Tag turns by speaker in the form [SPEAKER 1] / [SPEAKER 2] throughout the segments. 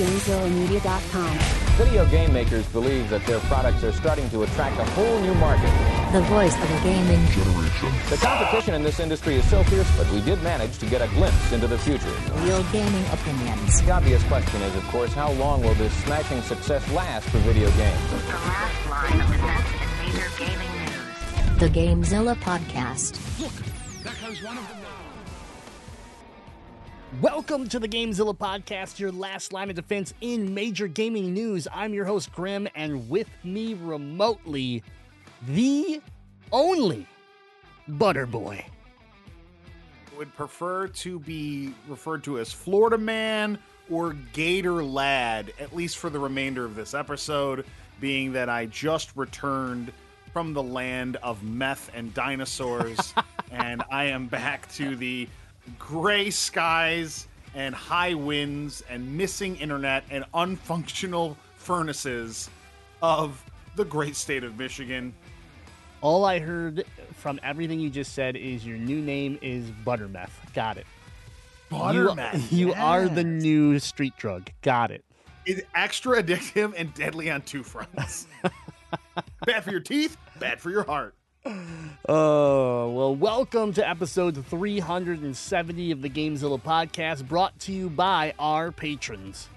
[SPEAKER 1] GameZillaMedia.com.
[SPEAKER 2] Video game makers believe that their products are starting to attract a whole new market.
[SPEAKER 3] The voice of a gaming
[SPEAKER 4] generation.
[SPEAKER 2] The competition in this industry is so fierce, but we did manage to get a glimpse into the future.
[SPEAKER 3] Real gaming opinions.
[SPEAKER 2] The obvious question is, of course, how long will this smashing success last for video games?
[SPEAKER 5] The last line of defense in major gaming news.
[SPEAKER 3] The Gamezilla podcast.
[SPEAKER 6] Welcome to the Gamezilla podcast, your last line of defense in major gaming news. I'm your host, Grim, and with me remotely, the only Butterboy.
[SPEAKER 7] would prefer to be referred to as Florida Man or Gator Lad, at least for the remainder of this episode, being that I just returned from the land of meth and dinosaurs, and I am back to the gray skies and high winds and missing internet and unfunctional furnaces of the great state of Michigan.
[SPEAKER 6] All I heard from everything you just said is your new name is Buttermeth. Got it.
[SPEAKER 7] Buttermeth,
[SPEAKER 6] You, you are the new street drug. Got it.
[SPEAKER 7] It's extra addictive and deadly on two fronts. bad for your teeth, bad for your heart.
[SPEAKER 6] Oh, well, welcome to episode 370 of the Gamezilla podcast, brought to you by our patrons.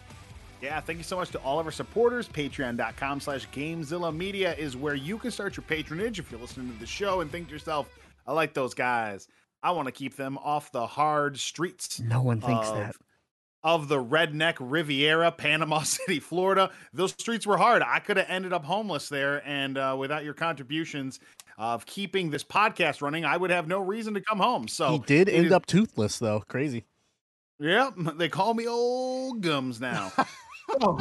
[SPEAKER 7] Yeah, thank you so much to all of our supporters. Patreon.com slash Gamezilla Media is where you can start your patronage if you're listening to the show and think to yourself, I like those guys. I want to keep them off the hard streets.
[SPEAKER 6] No one thinks
[SPEAKER 7] of-
[SPEAKER 6] that.
[SPEAKER 7] Of the redneck Riviera, Panama City, Florida. Those streets were hard. I could have ended up homeless there. And uh, without your contributions of keeping this podcast running, I would have no reason to come home. So
[SPEAKER 6] he did end up toothless, though. Crazy.
[SPEAKER 7] Yep, they call me old gums now. oh,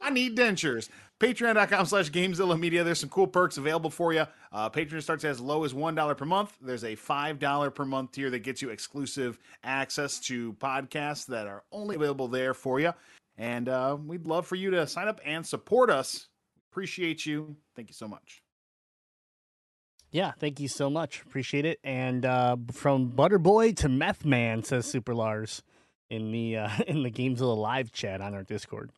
[SPEAKER 7] I need dentures. Patreon.com slash Gamezilla Media. There's some cool perks available for you. Uh, Patreon starts as low as $1 per month. There's a $5 per month tier that gets you exclusive access to podcasts that are only available there for you. And uh, we'd love for you to sign up and support us. Appreciate you. Thank you so much.
[SPEAKER 6] Yeah, thank you so much. Appreciate it. And uh, from Butterboy to Meth Man, says Super Lars in the uh, in the Gamezilla live chat on our Discord.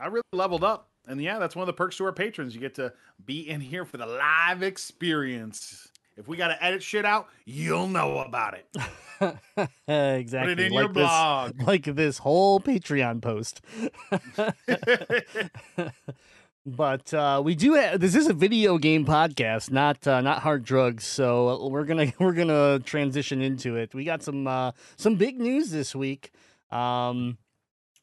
[SPEAKER 7] I really leveled up. And yeah, that's one of the perks to our patrons. You get to be in here for the live experience. If we got to edit shit out, you'll know about it.
[SPEAKER 6] exactly.
[SPEAKER 7] Put it in
[SPEAKER 6] like
[SPEAKER 7] your
[SPEAKER 6] this,
[SPEAKER 7] blog.
[SPEAKER 6] like this whole Patreon post. But uh, we do have this is a video game podcast, not uh, not hard drugs. So we're gonna we're gonna transition into it. We got some uh, some big news this week. Um,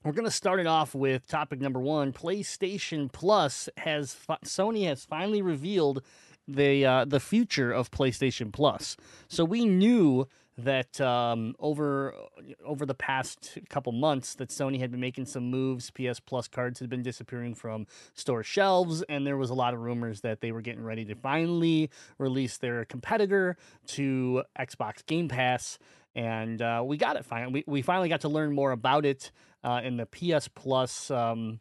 [SPEAKER 6] we're gonna start it off with topic number one. PlayStation Plus has fi- Sony has finally revealed the uh, the future of PlayStation Plus. So we knew that um, over over the past couple months that Sony had been making some moves. PS Plus cards had been disappearing from store shelves, and there was a lot of rumors that they were getting ready to finally release their competitor to Xbox Game Pass. And uh, we got it finally. We, we finally got to learn more about it uh, in the PS Plus um,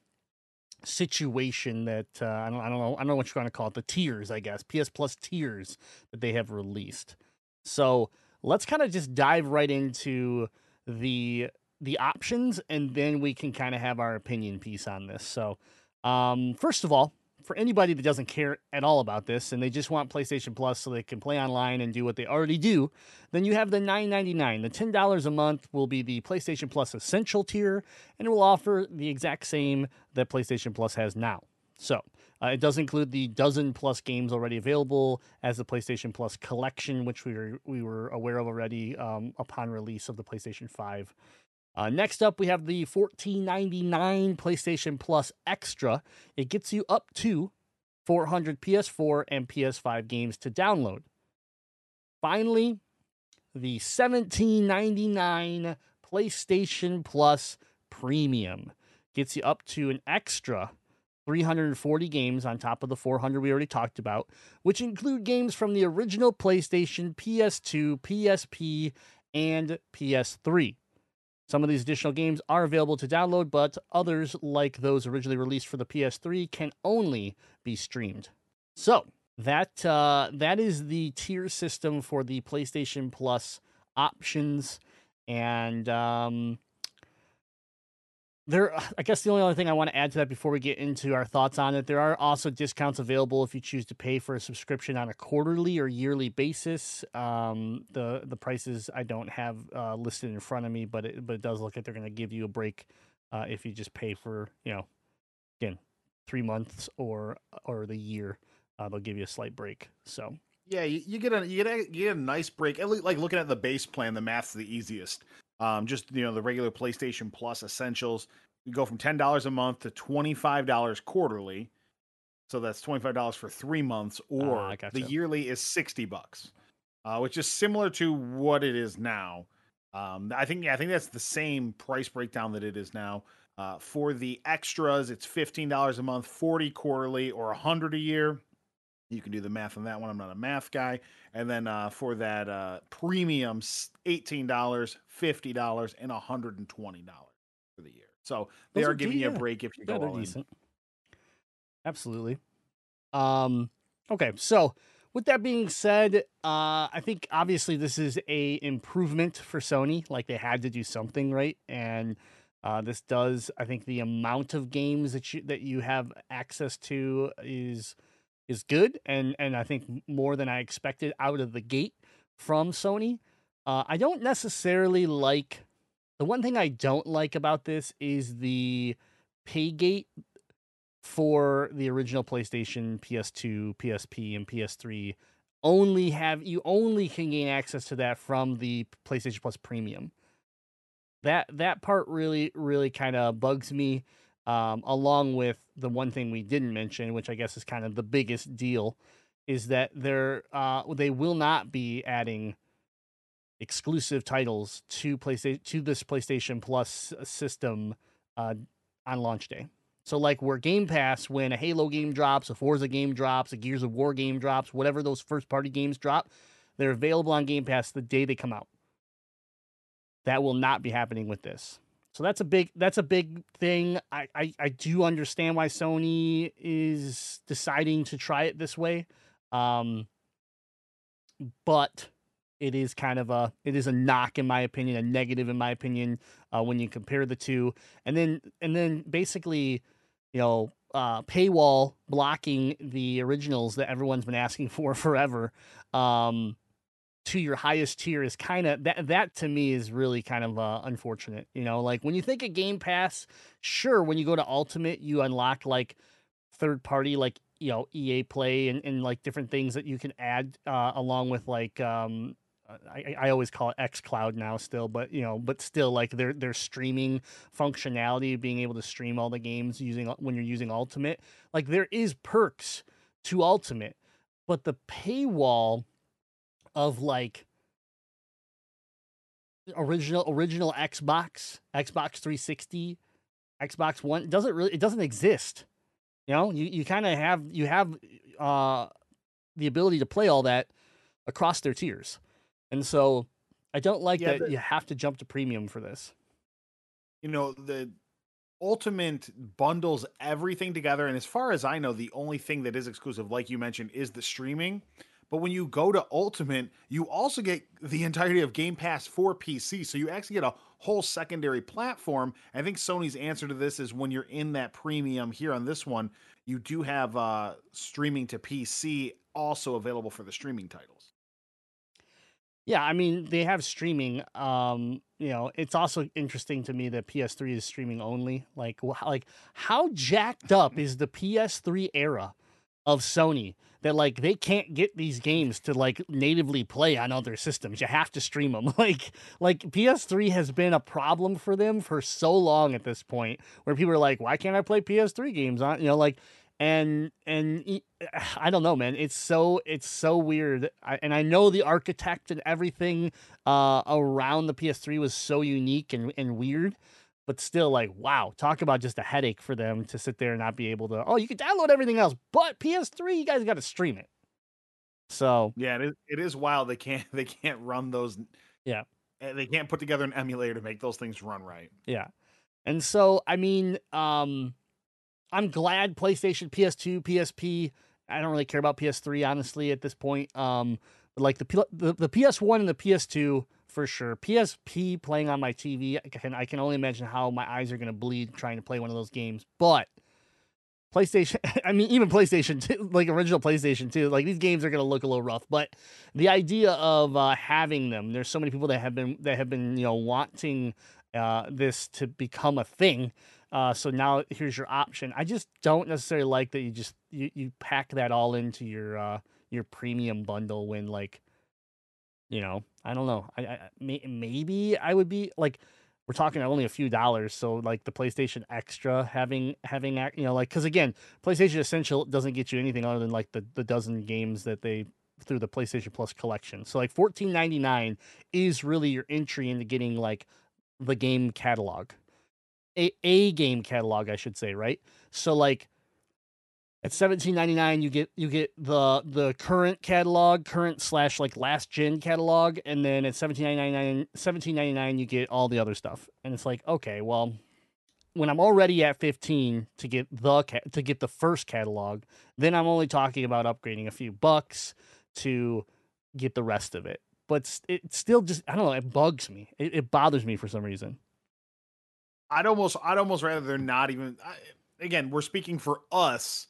[SPEAKER 6] situation that uh, I don't I don't know I don't know what you're going to call it the tiers I guess PS Plus tiers that they have released. So let's kind of just dive right into the the options and then we can kind of have our opinion piece on this. So um, first of all, for anybody that doesn't care at all about this and they just want PlayStation Plus so they can play online and do what they already do, then you have the $9.99. The $10 a month will be the PlayStation Plus Essential tier and it will offer the exact same that PlayStation Plus has now. So uh, it does include the dozen plus games already available as the PlayStation Plus collection, which we were we were aware of already um, upon release of the PlayStation Five. Uh, next up, we have the $14.99 PlayStation Plus Extra. It gets you up to 400 PS4 and PS5 games to download. Finally, the $17.99 PlayStation Plus Premium gets you up to an extra 340 games on top of the 400 we already talked about, which include games from the original PlayStation, PS2, PSP, and PS3. Some of these additional games are available to download, but others, like those originally released for the PS3, can only be streamed. So that uh, that is the tier system for the PlayStation Plus options, and um, there i guess the only other thing i want to add to that before we get into our thoughts on it there are also discounts available if you choose to pay for a subscription on a quarterly or yearly basis um, the the prices i don't have uh, listed in front of me but it, but it does look like they're going to give you a break uh, if you just pay for you know again three months or or the year uh, they'll give you a slight break so
[SPEAKER 7] Yeah, you, you get a you get a you get a nice break. At least, like looking at the base plan, the math's the easiest. Um, just you know the regular PlayStation Plus essentials. You go from ten dollars a month to twenty five dollars quarterly. So that's twenty five dollars for three months, or
[SPEAKER 6] Ah, I
[SPEAKER 7] the yearly is sixty bucks, uh, which is similar to what it is now. Um, I think yeah, I think that's the same price breakdown that it is now. Uh, for the extras, it's fifteen dollars a month, forty quarterly, or a hundred a year. You can do the math on that one. I'm not a math guy. And then uh, for that uh, premium, $18, $50, and $120 for the year. So they
[SPEAKER 6] Those
[SPEAKER 7] are giving
[SPEAKER 6] de-
[SPEAKER 7] you a break if you
[SPEAKER 6] Yeah,
[SPEAKER 7] go all in.
[SPEAKER 6] Absolutely. Um, okay, so with that being said, uh, I think obviously this is a improvement for Sony. Like they had to do something right, and uh, this does. I think the amount of games that you that you have access to is is good, and and I think more than I expected out of the gate from Sony. Uh, I don't necessarily like the one thing I don't like about this is the pay gate for the original PlayStation, PS2, PSP, and PS3 only have you only can gain access to that from the PlayStation Plus Premium. That that part really really kind of bugs me. Um, along with the one thing we didn't mention, which I guess is kind of the biggest deal, is that they're uh, they will not be adding exclusive titles to PlayStation to this PlayStation Plus system uh, on launch day. So like where Game Pass, when a Halo game drops, a Forza game drops, a Gears of War game drops, whatever those first party games drop, they're available on Game Pass the day they come out. That will not be happening with this. So that's a big that's a big thing. I, I, I do understand why Sony is deciding to try it this way. Um but it is kind of a it is a knock in my opinion, a negative in my opinion, uh, when you compare the two. And then and then basically, you know, uh, paywall blocking the originals that everyone's been asking for forever. Um, to your highest tier is kind of that that to me is really kind of uh, unfortunate you know? Like when you think of game pass sure when you go to ultimate you unlock like third party like you know ea play and, and like different things that you can add uh, along with like um I, I always call it X Cloud now still, but you know, but still like their their streaming functionality, being able to stream all the games using when you're using Ultimate, like there is perks to Ultimate, but the paywall of like original original Xbox, Xbox 360, Xbox One it doesn't really it doesn't exist. You know, you, you kind of have you have uh the ability to play all that across their tiers. And so I don't like
[SPEAKER 7] Yeah,
[SPEAKER 6] that
[SPEAKER 7] the-
[SPEAKER 6] you have to jump to premium for this.
[SPEAKER 7] You know, the Ultimate bundles everything together. And as far as I know, the only thing that is exclusive, like you mentioned, is the streaming. But when you go to Ultimate, you also get the entirety of Game Pass for PC. So you actually get a whole secondary platform. I think Sony's answer to this is when you're in that premium here on this one, you do have uh, streaming to PC also available for the streaming titles.
[SPEAKER 6] Yeah, I mean they have streaming. Um, you know, it's also interesting to me that PS3 is streaming only. Like, like how jacked up is the PS3 era of Sony that like they can't get these games to like natively play on other systems. You have to stream them. Like, like PS3 has been a problem for them for so long at this point, where people are like, "Why can't I play PS3 games on?" You know, like and and I don't know, man. It's so it's so weird. I, and I know the architect and everything uh, around the PS3 was so unique and and weird, but still, like, wow, talk about just a headache for them to sit there and not be able to. Oh, you can download everything else, but PS3, you guys got to stream it. So
[SPEAKER 7] Yeah, it is, it is wild. They can't they can't run those.
[SPEAKER 6] Yeah.
[SPEAKER 7] eh, they can't put together an emulator to make those things run right.
[SPEAKER 6] Yeah. And so, I mean, um, I'm glad PlayStation, PS2, PSP. I don't really care about PS3 honestly at this point. Um, but like the the, the PS1 and the PS2 for sure. PSP playing on my TV, I can I can only imagine how my eyes are gonna bleed trying to play one of those games. But PlayStation, I mean, even PlayStation 2, like original PlayStation 2, like these games are going to look a little rough. But the idea of uh, having them, there's so many people that have been that have been you know wanting uh, this to become a thing. Uh, so now here's your option. I just don't necessarily like that you just you, you pack that all into your uh, your premium bundle when like you know I don't know. I, I may, maybe I would be like we're talking only a few dollars so like the playstation extra having having you know like because again playstation essential doesn't get you anything other than like the, the dozen games that they through the playstation plus collection. So like 14.99 is really your entry into getting like the game catalog. A, a game catalog i should say right? So like at 17.99 you get you get the the current catalog current slash like last gen catalog and then at 17.99 17.99 you get all the other stuff. And it's like okay well when i'm already at 15 to get the to get the first catalog then i'm only talking about upgrading a few bucks to get the rest of it. But it still just i don't know it bugs me. It, it bothers me for some reason.
[SPEAKER 7] I'd almost I'd almost rather they're not even. I, again, we're speaking for us,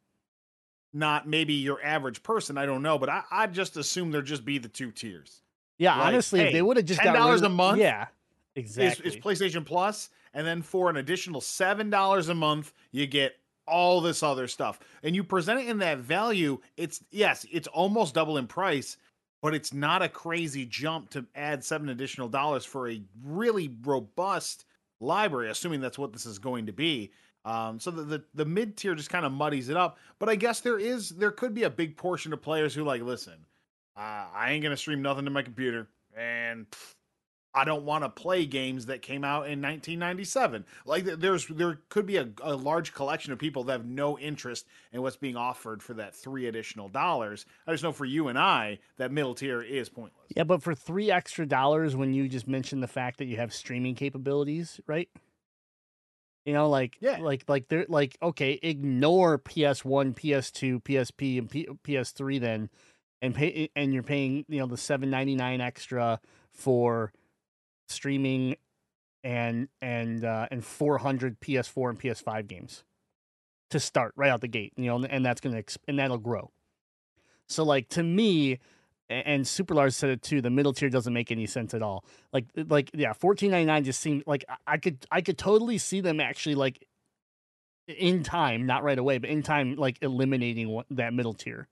[SPEAKER 7] not maybe your average person. I don't know, but I I'd just assume there'd just be the two tiers.
[SPEAKER 6] yeah
[SPEAKER 7] Like,
[SPEAKER 6] honestly if they would have just rid
[SPEAKER 7] $10 a month
[SPEAKER 6] yeah exactly
[SPEAKER 7] It's PlayStation Plus, and then for an additional seven dollars a month, you get all this other stuff, and you present it in that value. It's yes, it's almost double in price, but it's not a crazy jump to add seven additional dollars for a really robust library, assuming that's what this is going to be. Um, so the, the the mid tier just kind of muddies it up. But I guess there is there could be a big portion of players who like, listen, uh, I ain't gonna stream nothing to my computer, and pff, I don't want to play games that came out in 1997. Like there's there could be a, a large collection of people that have no interest in what's being offered for that three additional dollars. I just know for you and I that middle tier is pointless.
[SPEAKER 6] Yeah, but for three extra dollars, when you just mentioned the fact that you have streaming capabilities, right? You know, like
[SPEAKER 7] Yeah.
[SPEAKER 6] like like they're like okay, ignore PS One, PS Two, PSP, and P- PS3 then, and pay and you're paying you know the seven ninety nine extra for streaming and and uh, and four hundred PS4 and PS5 games to start right out the gate. You know, and that's gonna exp- and that'll grow. So like to me, and Super Large said it too. The middle tier doesn't make any sense at all. Like, like yeah, fourteen ninety nine just seemed like I- could I could totally see them actually like in time, not right away, but in time, like eliminating that middle tier.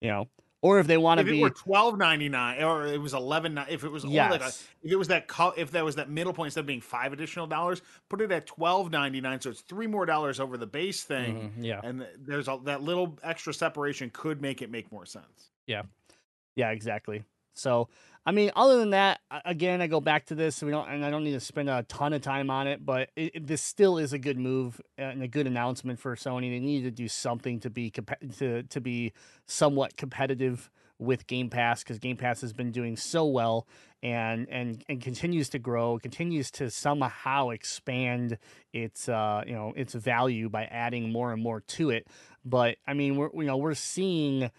[SPEAKER 6] You know, or if they want to
[SPEAKER 7] it
[SPEAKER 6] be
[SPEAKER 7] were 12.99 or it was 11 if it was only like a,
[SPEAKER 6] yes,
[SPEAKER 7] if it was that if that was that middle point instead of being 5 additional dollars, put it at 12.99 so it's 3 more dollars over the base thing.
[SPEAKER 6] Mhm, yeah,
[SPEAKER 7] And there's a, that little extra separation could make it make more sense.
[SPEAKER 6] yeah, exactly. So, I mean, other than that, again, I go back to this. We don't, and I don't need to spend a ton of time on it, but it, it- this still is a good move and a good announcement for Sony. They need to do something to be compe- to to be somewhat competitive with Game Pass because Game Pass has been doing so well and and and continues to grow, continues to somehow expand its uh you know its value by adding more and more to it. But I mean, we're you know we're seeing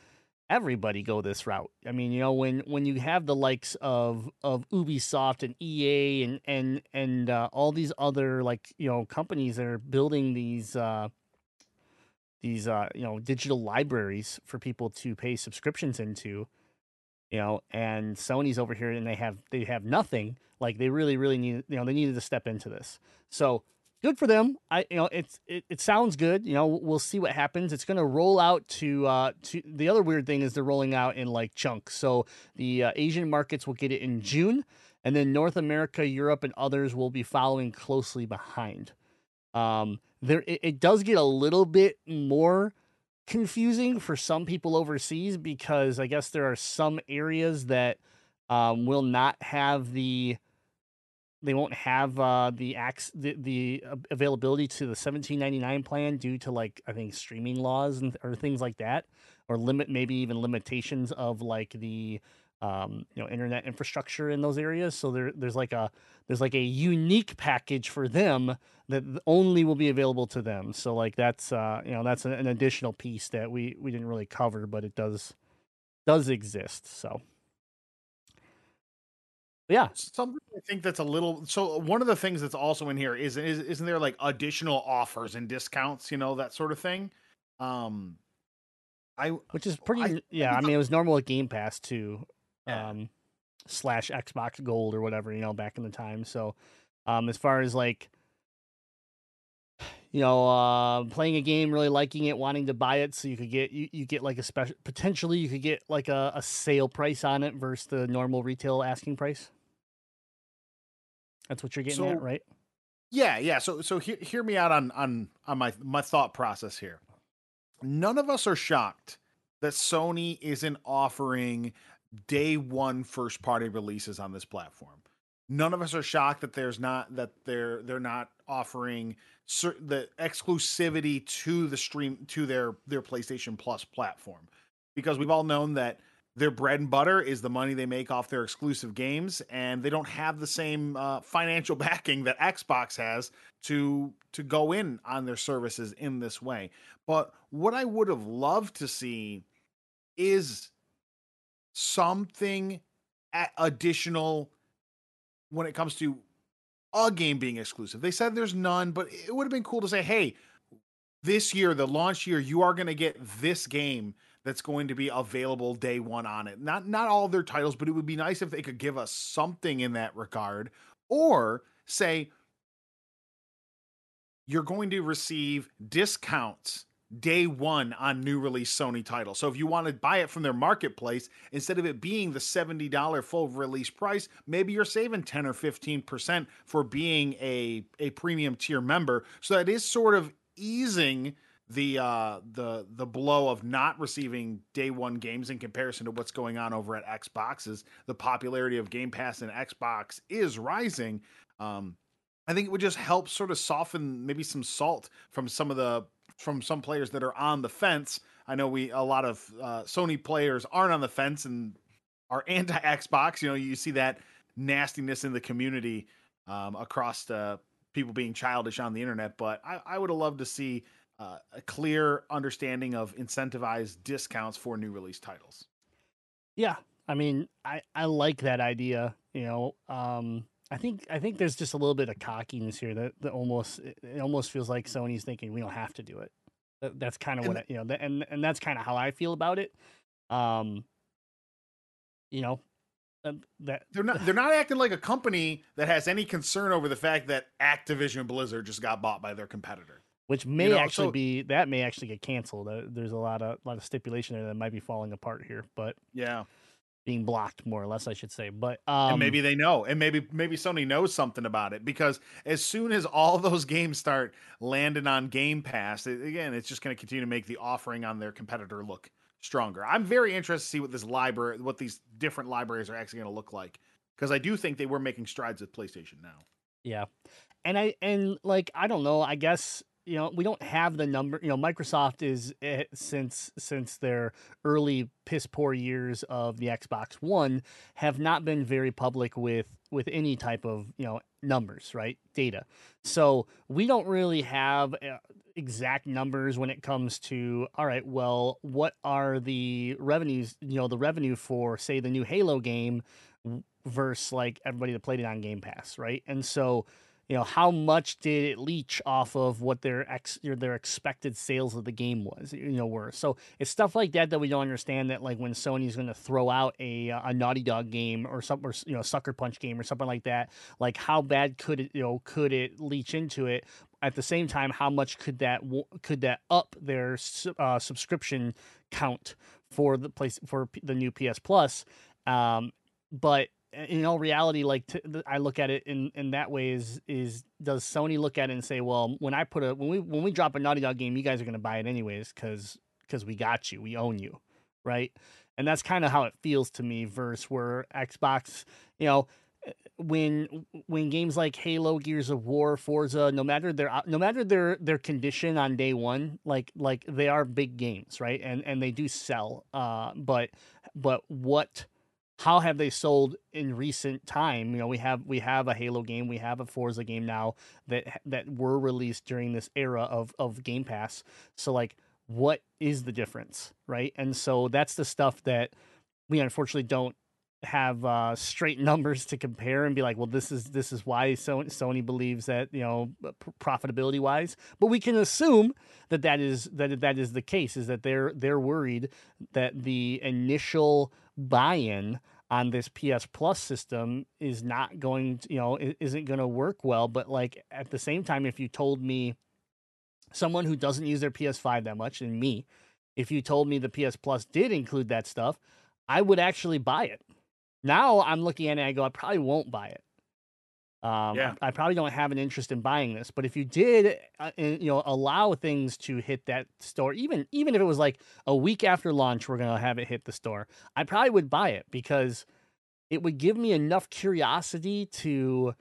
[SPEAKER 6] everybody go this route. I mean, you know, when when you have the likes of of Ubisoft and EA and and and uh, all these other like you know companies that are building these uh, these uh, you know digital libraries for people to pay subscriptions into, you know, and Sony's over here and they have they have nothing. Like they really really need you know they needed to step into this. So good for them. I you know it's it, it sounds good. You know we'll see what happens. It's going to roll out to uh to the other weird thing is they're rolling out in like chunks. So the uh, Asian markets will get it in June, and then North America, Europe, and others will be following closely behind. Um, there it, it does get a little bit more confusing for some people overseas because I guess there are some areas that um, will not have the they won't have uh, the acts the, the uh, availability to the 1799 plan due to like I think streaming laws and or things like that or limit maybe even limitations of like the um, you know internet infrastructure in those areas. So there there's like a there's like a unique package for them that only will be available to them. So like that's uh you know that's an, an additional piece that we we didn't really cover but it does does exist. So yeah,
[SPEAKER 7] Something I think that's a little so one of the things that's also in here is, is isn't there like additional offers and discounts, you know, that sort of thing. Um I
[SPEAKER 6] which is pretty.
[SPEAKER 7] I-
[SPEAKER 6] yeah, I mean, it was normal at Game Pass too,
[SPEAKER 7] Yeah.
[SPEAKER 6] um, slash Xbox Gold or whatever you know back in the time. So, um, as far as like, you know, uh, playing a game, really liking it, wanting to buy it, so you could get you, you get like a special potentially you could get like a, a sale price on it versus the normal retail asking price. That's what you're getting
[SPEAKER 7] So-
[SPEAKER 6] at, right?
[SPEAKER 7] Yeah, yeah. So so hear, hear me out on on on my my thought process here. None of us are shocked that Sony isn't offering day one first party releases on this platform. None of us are shocked that there's not that they're they're not offering cer- the exclusivity to the stream to their their PlayStation Plus platform because we've all known that their bread and butter is the money they make off their exclusive games and they don't have the same uh, financial backing that xbox has to to go in on their services in this way. But what i would have loved to see is something additional when it comes to a game being exclusive. They said there's none but it would have been cool to say hey this year the launch year you are going to get this game that's going to be available day one on it. Not not all their titles, but it would be nice if they could give us something in that regard, or say you're going to receive discounts day one on new release Sony titles. So if you want to buy it from their marketplace, instead of it being the $70 full release price, maybe you're saving 10 or 15% for being a, a premium tier member. So that is sort of easing the uh the the blow of not receiving day one games in comparison to what's going on over at Xbox is the popularity of Game Pass and Xbox is rising. Um I think it would just help sort of soften maybe some salt from some of the from some players that are on the fence. I know we a lot of uh, Sony players aren't on the fence and are anti Xbox. You know, you see that nastiness in the community um, across the people being childish on the internet. But I, I would have loved to see uh, a clear understanding of incentivized discounts for new release titles.
[SPEAKER 6] Yeah, I mean, I I like that idea. You know, um, I think I think there's just a little bit of cockiness here that, that almost it almost feels like Sony's thinking we don't have to do it. That, that's kind of what I, you know, and and that's kind of how I feel about it. Um, you know, that
[SPEAKER 7] They're not they're not acting like a company that has any concern over the fact that Activision Blizzard just got bought by their competitor.
[SPEAKER 6] Which may
[SPEAKER 7] know,
[SPEAKER 6] actually
[SPEAKER 7] so-
[SPEAKER 6] be that may actually get canceled. Uh, There's a lot of lot of stipulation there that might be falling apart here, but
[SPEAKER 7] Yeah.
[SPEAKER 6] being blocked more or less, I should say. But um,
[SPEAKER 7] and maybe they know and maybe maybe sony knows something about it because as soon as all those games start landing on game pass it, again it's just going to continue to make the offering on their competitor look stronger i'm very interested to see what this library what these different libraries are actually going to look like because i do think they were making strides with playstation now
[SPEAKER 6] Yeah. And I and like I don't know, I guess you know, we don't have the number, you know, Microsoft is eh, since since their early piss poor years of the Xbox 1 have not been very public with with any type of, you know, numbers, right? Data. So, we don't really have uh, exact numbers when it comes to all right, well, what are the revenues, you know, the revenue for say the new Halo game versus like everybody that played it on Game Pass, right? And so, you know, how much did it leech off of what their ex their expected sales of the game was, you know, were. So it's stuff like that that we don't understand. That like when Sony's going to throw out a a Naughty Dog game or some or you know Sucker Punch game or something like that, like how bad could it you know could it leech into it? At the same time, how much could that could that up their uh, subscription count for the place for the new PS Plus? Um, but in all reality, like I look at it in, in that way is is does Sony look at it and say, well, when I put a when we when we drop a Naughty Dog game, you guys are going to buy it anyways because because we got you, we own you, right? And that's kind of how it feels to me. Versus where Xbox, you know, eh, when when games like Halo, Gears of War, Forza, no matter their no matter their their condition on day one, like like they are big games, right? And and they do sell. Uh, but but what how have they sold in recent time? You know, we have we have a Halo game, we have a Forza game now that that were released during this era of of Game Pass. So like what is the difference, right? And so that's the stuff that we unfortunately don't have uh, straight numbers to compare and be like, well, this is this is why Sony, believes that you know profitability wise. But we can assume that that is that that is the case. Is that they're they're worried that the initial buy-in on this PS Plus system is not going to, you know, isn't going to work well. But like at the same time, if you told me someone who doesn't use their PS5 that much, and me, if you told me the PS Plus did include that stuff, I would actually buy it. Now I'm looking at it, I go, I probably won't buy it. Um,
[SPEAKER 7] Yeah.
[SPEAKER 6] I, probably don't have an interest in buying this. But if you did, uh, you know, allow things to hit that store, even even if it was like a week after launch, we're gonna have it hit the store. I probably would buy it because it would give me enough curiosity to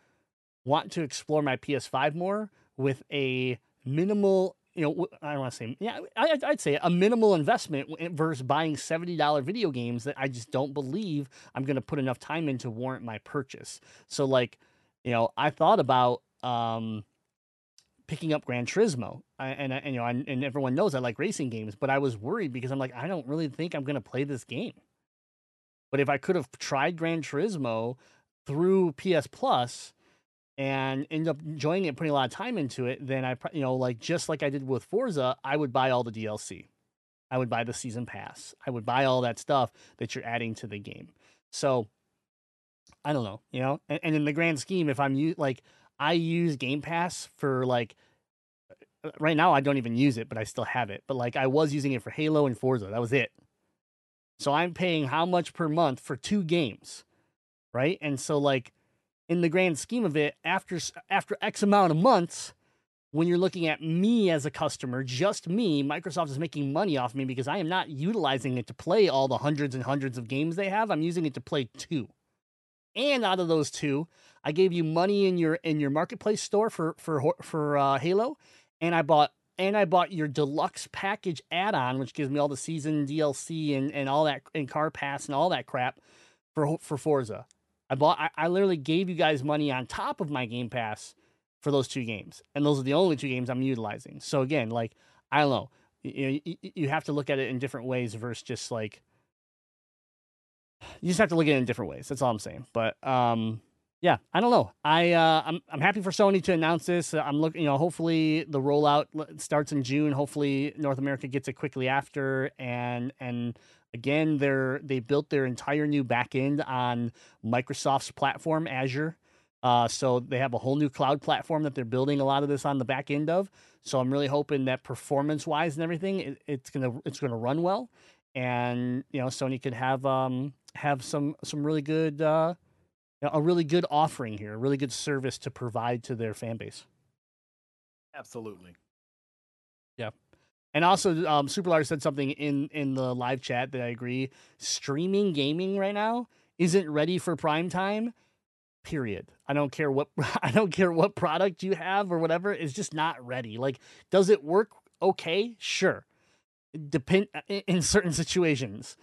[SPEAKER 6] want to explore my PS5 more with a minimal, you know, I don't want to say, yeah, I, I'd- say a minimal investment versus buying $70 video games that I just don't believe I'm going to put enough time in to warrant my purchase. So, like, you know, I thought about, um, picking up Gran Turismo, I, and, I- and you know, and, and everyone knows I like racing games, but I was worried because I'm like, I don't really think I'm going to play this game. But if I could have tried Gran Turismo through PS Plus and end up enjoying it, putting a lot of time into it, then I, you know, like just like I did with Forza, I would buy all the DLC. I would buy the season pass. I would buy all that stuff that you're adding to the game. So I don't know, you know, and, and in the grand scheme, if I'm u- like, I use Game Pass for like, uh, right now I don't even use it, but I still have it. But like I was using it for Halo and Forza. That was it. So I'm paying how much per month for two games, right? And so like in the grand scheme of it, after after X amount of months, when you're looking at me as a customer, just me, Microsoft is making money off me because I am not utilizing it to play all the hundreds and hundreds of games they have. I'm using it to play two. And out of those two, I gave you money in your in your marketplace store for for for uh, Halo, and I bought and I bought your deluxe package add-on, which gives me all the season DLC and, and all that and car pass and all that crap for for Forza. I bought I, I literally gave you guys money on top of my Game Pass for those two games, and those are the only two games I'm utilizing. So again, like I don't know, you, you, you have to look at it in different ways versus just like you just have to look at it in different ways. That's all I'm saying. But um, yeah, I don't know. I uh, I'm I'm happy for Sony to announce this. Uh, I'm looking, you know, hopefully the rollout starts in June. Hopefully North America gets it quickly after, and and again, they're they built their entire new backend on Microsoft's platform Azure. Uh, so they have a whole new cloud platform that they're building a lot of this on the back end of. So I'm really hoping that performance wise and everything, it, it's gonna it's gonna run well, and you know Sony could have um have some some really good uh a really good offering here, a really good service to provide to their fan base.
[SPEAKER 7] Absolutely. Yeah.
[SPEAKER 6] And also, um, Super Large said something in in the live chat that I agree. Streaming gaming right now isn't ready for prime time. Period. I don't care what I don't care what product you have or whatever. It's just not ready. Like, does it work? Okay, sure. Depend in in certain situations,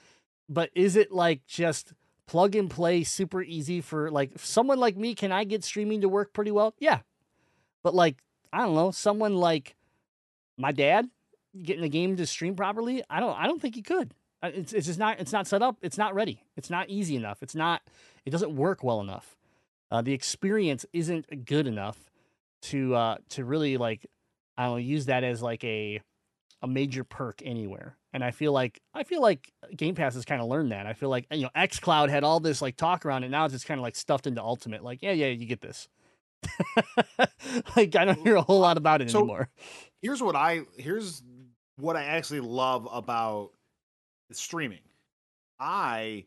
[SPEAKER 6] but is it like just plug and play, super easy for like someone like me? Can I get streaming to work pretty well? Yeah, but like I don't know, someone like my dad getting the game to stream properly, I don't I don't think he could. Uh, It's it's just not it's not set up. It's not ready. It's not easy enough. It's not it doesn't work well enough. Uh, the experience isn't good enough to uh to really like I don't know, use that as like a a major perk anywhere. And I feel like I feel like Game Pass has kind of learned that. I feel like you know XCloud had all this like talk around it. Now it's just kind of like stuffed into Ultimate. Like yeah yeah you get this. like I don't hear a whole uh, lot about it
[SPEAKER 7] So-
[SPEAKER 6] anymore.
[SPEAKER 7] here's what I here's what I actually love about streaming. I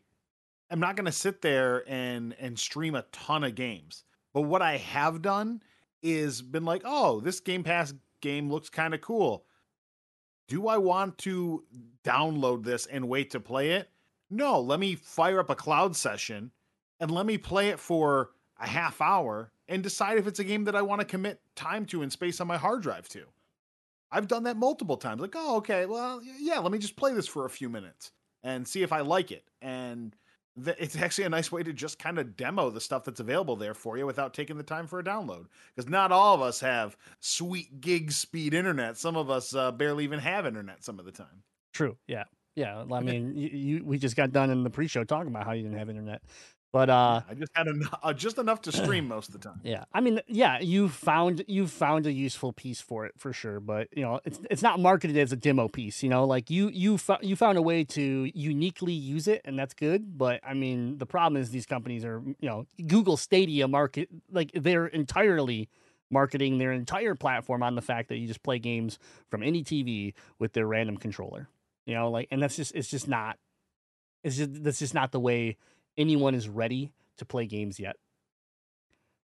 [SPEAKER 7] am not going to sit there and and stream a ton of games. But what I have done is been like, "Oh, this Game Pass game looks kind of cool. Do I want to download this and wait to play it? No, let me fire up a cloud session and let me play it for a half hour and decide if it's a game that I want to commit time to and space on my hard drive to. I've done that multiple times. Like, oh, okay, well, yeah, let me just play this for a few minutes and see if I like it. And it's actually a nice way to just kind of demo the stuff that's available there for you without taking the time for a download. Because not all of us have sweet gig speed internet. Some of us uh, barely even have internet some of the time.
[SPEAKER 6] True. Yeah. Yeah, I mean, you, you we just got done in the pre-show talking about how you didn't have internet, but uh,
[SPEAKER 7] I just had enough, uh, just enough to stream most of the time.
[SPEAKER 6] yeah, I mean, yeah, you found you found a useful piece for it for sure, but you know, it's it's not marketed as a demo piece. You know, like you you fo- you found a way to uniquely use it, and that's good. But I mean, the problem is these companies are you know Google Stadia market like they're entirely marketing their entire platform on the fact that you just play games from any TV with their random controller. You know, like, and that's just it's just not. It's just that's just not the way anyone is ready to play games yet.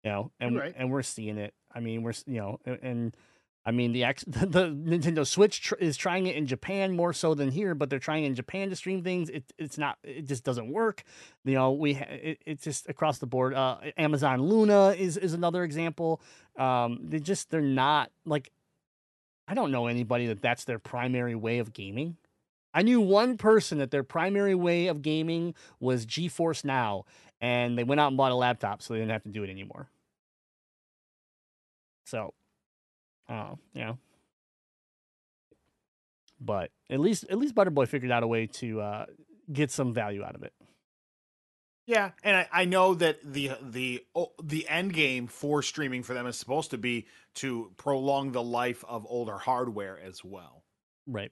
[SPEAKER 6] You know, and
[SPEAKER 7] right.
[SPEAKER 6] and we're seeing it. I mean, we're you know, and, and I mean the X, the, the Nintendo Switch tr- is trying it in Japan more so than here, but they're trying in Japan to stream things. It it's not. It just doesn't work. You know, we ha- it, it's just across the board. Uh, Amazon Luna is is another example. Um, they just they're not like. I don't know anybody that that's their primary way of gaming. I knew one person that their primary way of gaming was GeForce Now, and they went out and bought a laptop so they didn't have to do it anymore. So, uh, you know, but at least at least Butterboy figured out a way to uh, get some value out of it.
[SPEAKER 7] Yeah, and I, I know that the the oh, the end game for streaming for them is supposed to be to prolong the life of older hardware as well.
[SPEAKER 6] Right.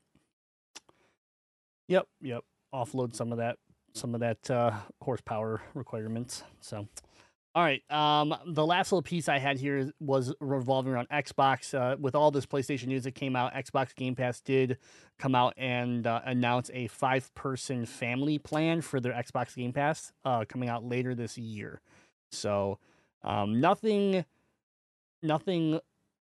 [SPEAKER 6] Yep. Yep. Offload some of that some of that uh, horsepower requirements. So, all right. Um, the last little piece I had here was revolving around Xbox. Uh, with all this PlayStation news that came out, Xbox Game Pass did come out and uh, announce a five-person family plan for their Xbox Game Pass uh, coming out later this year. So, um, nothing, nothing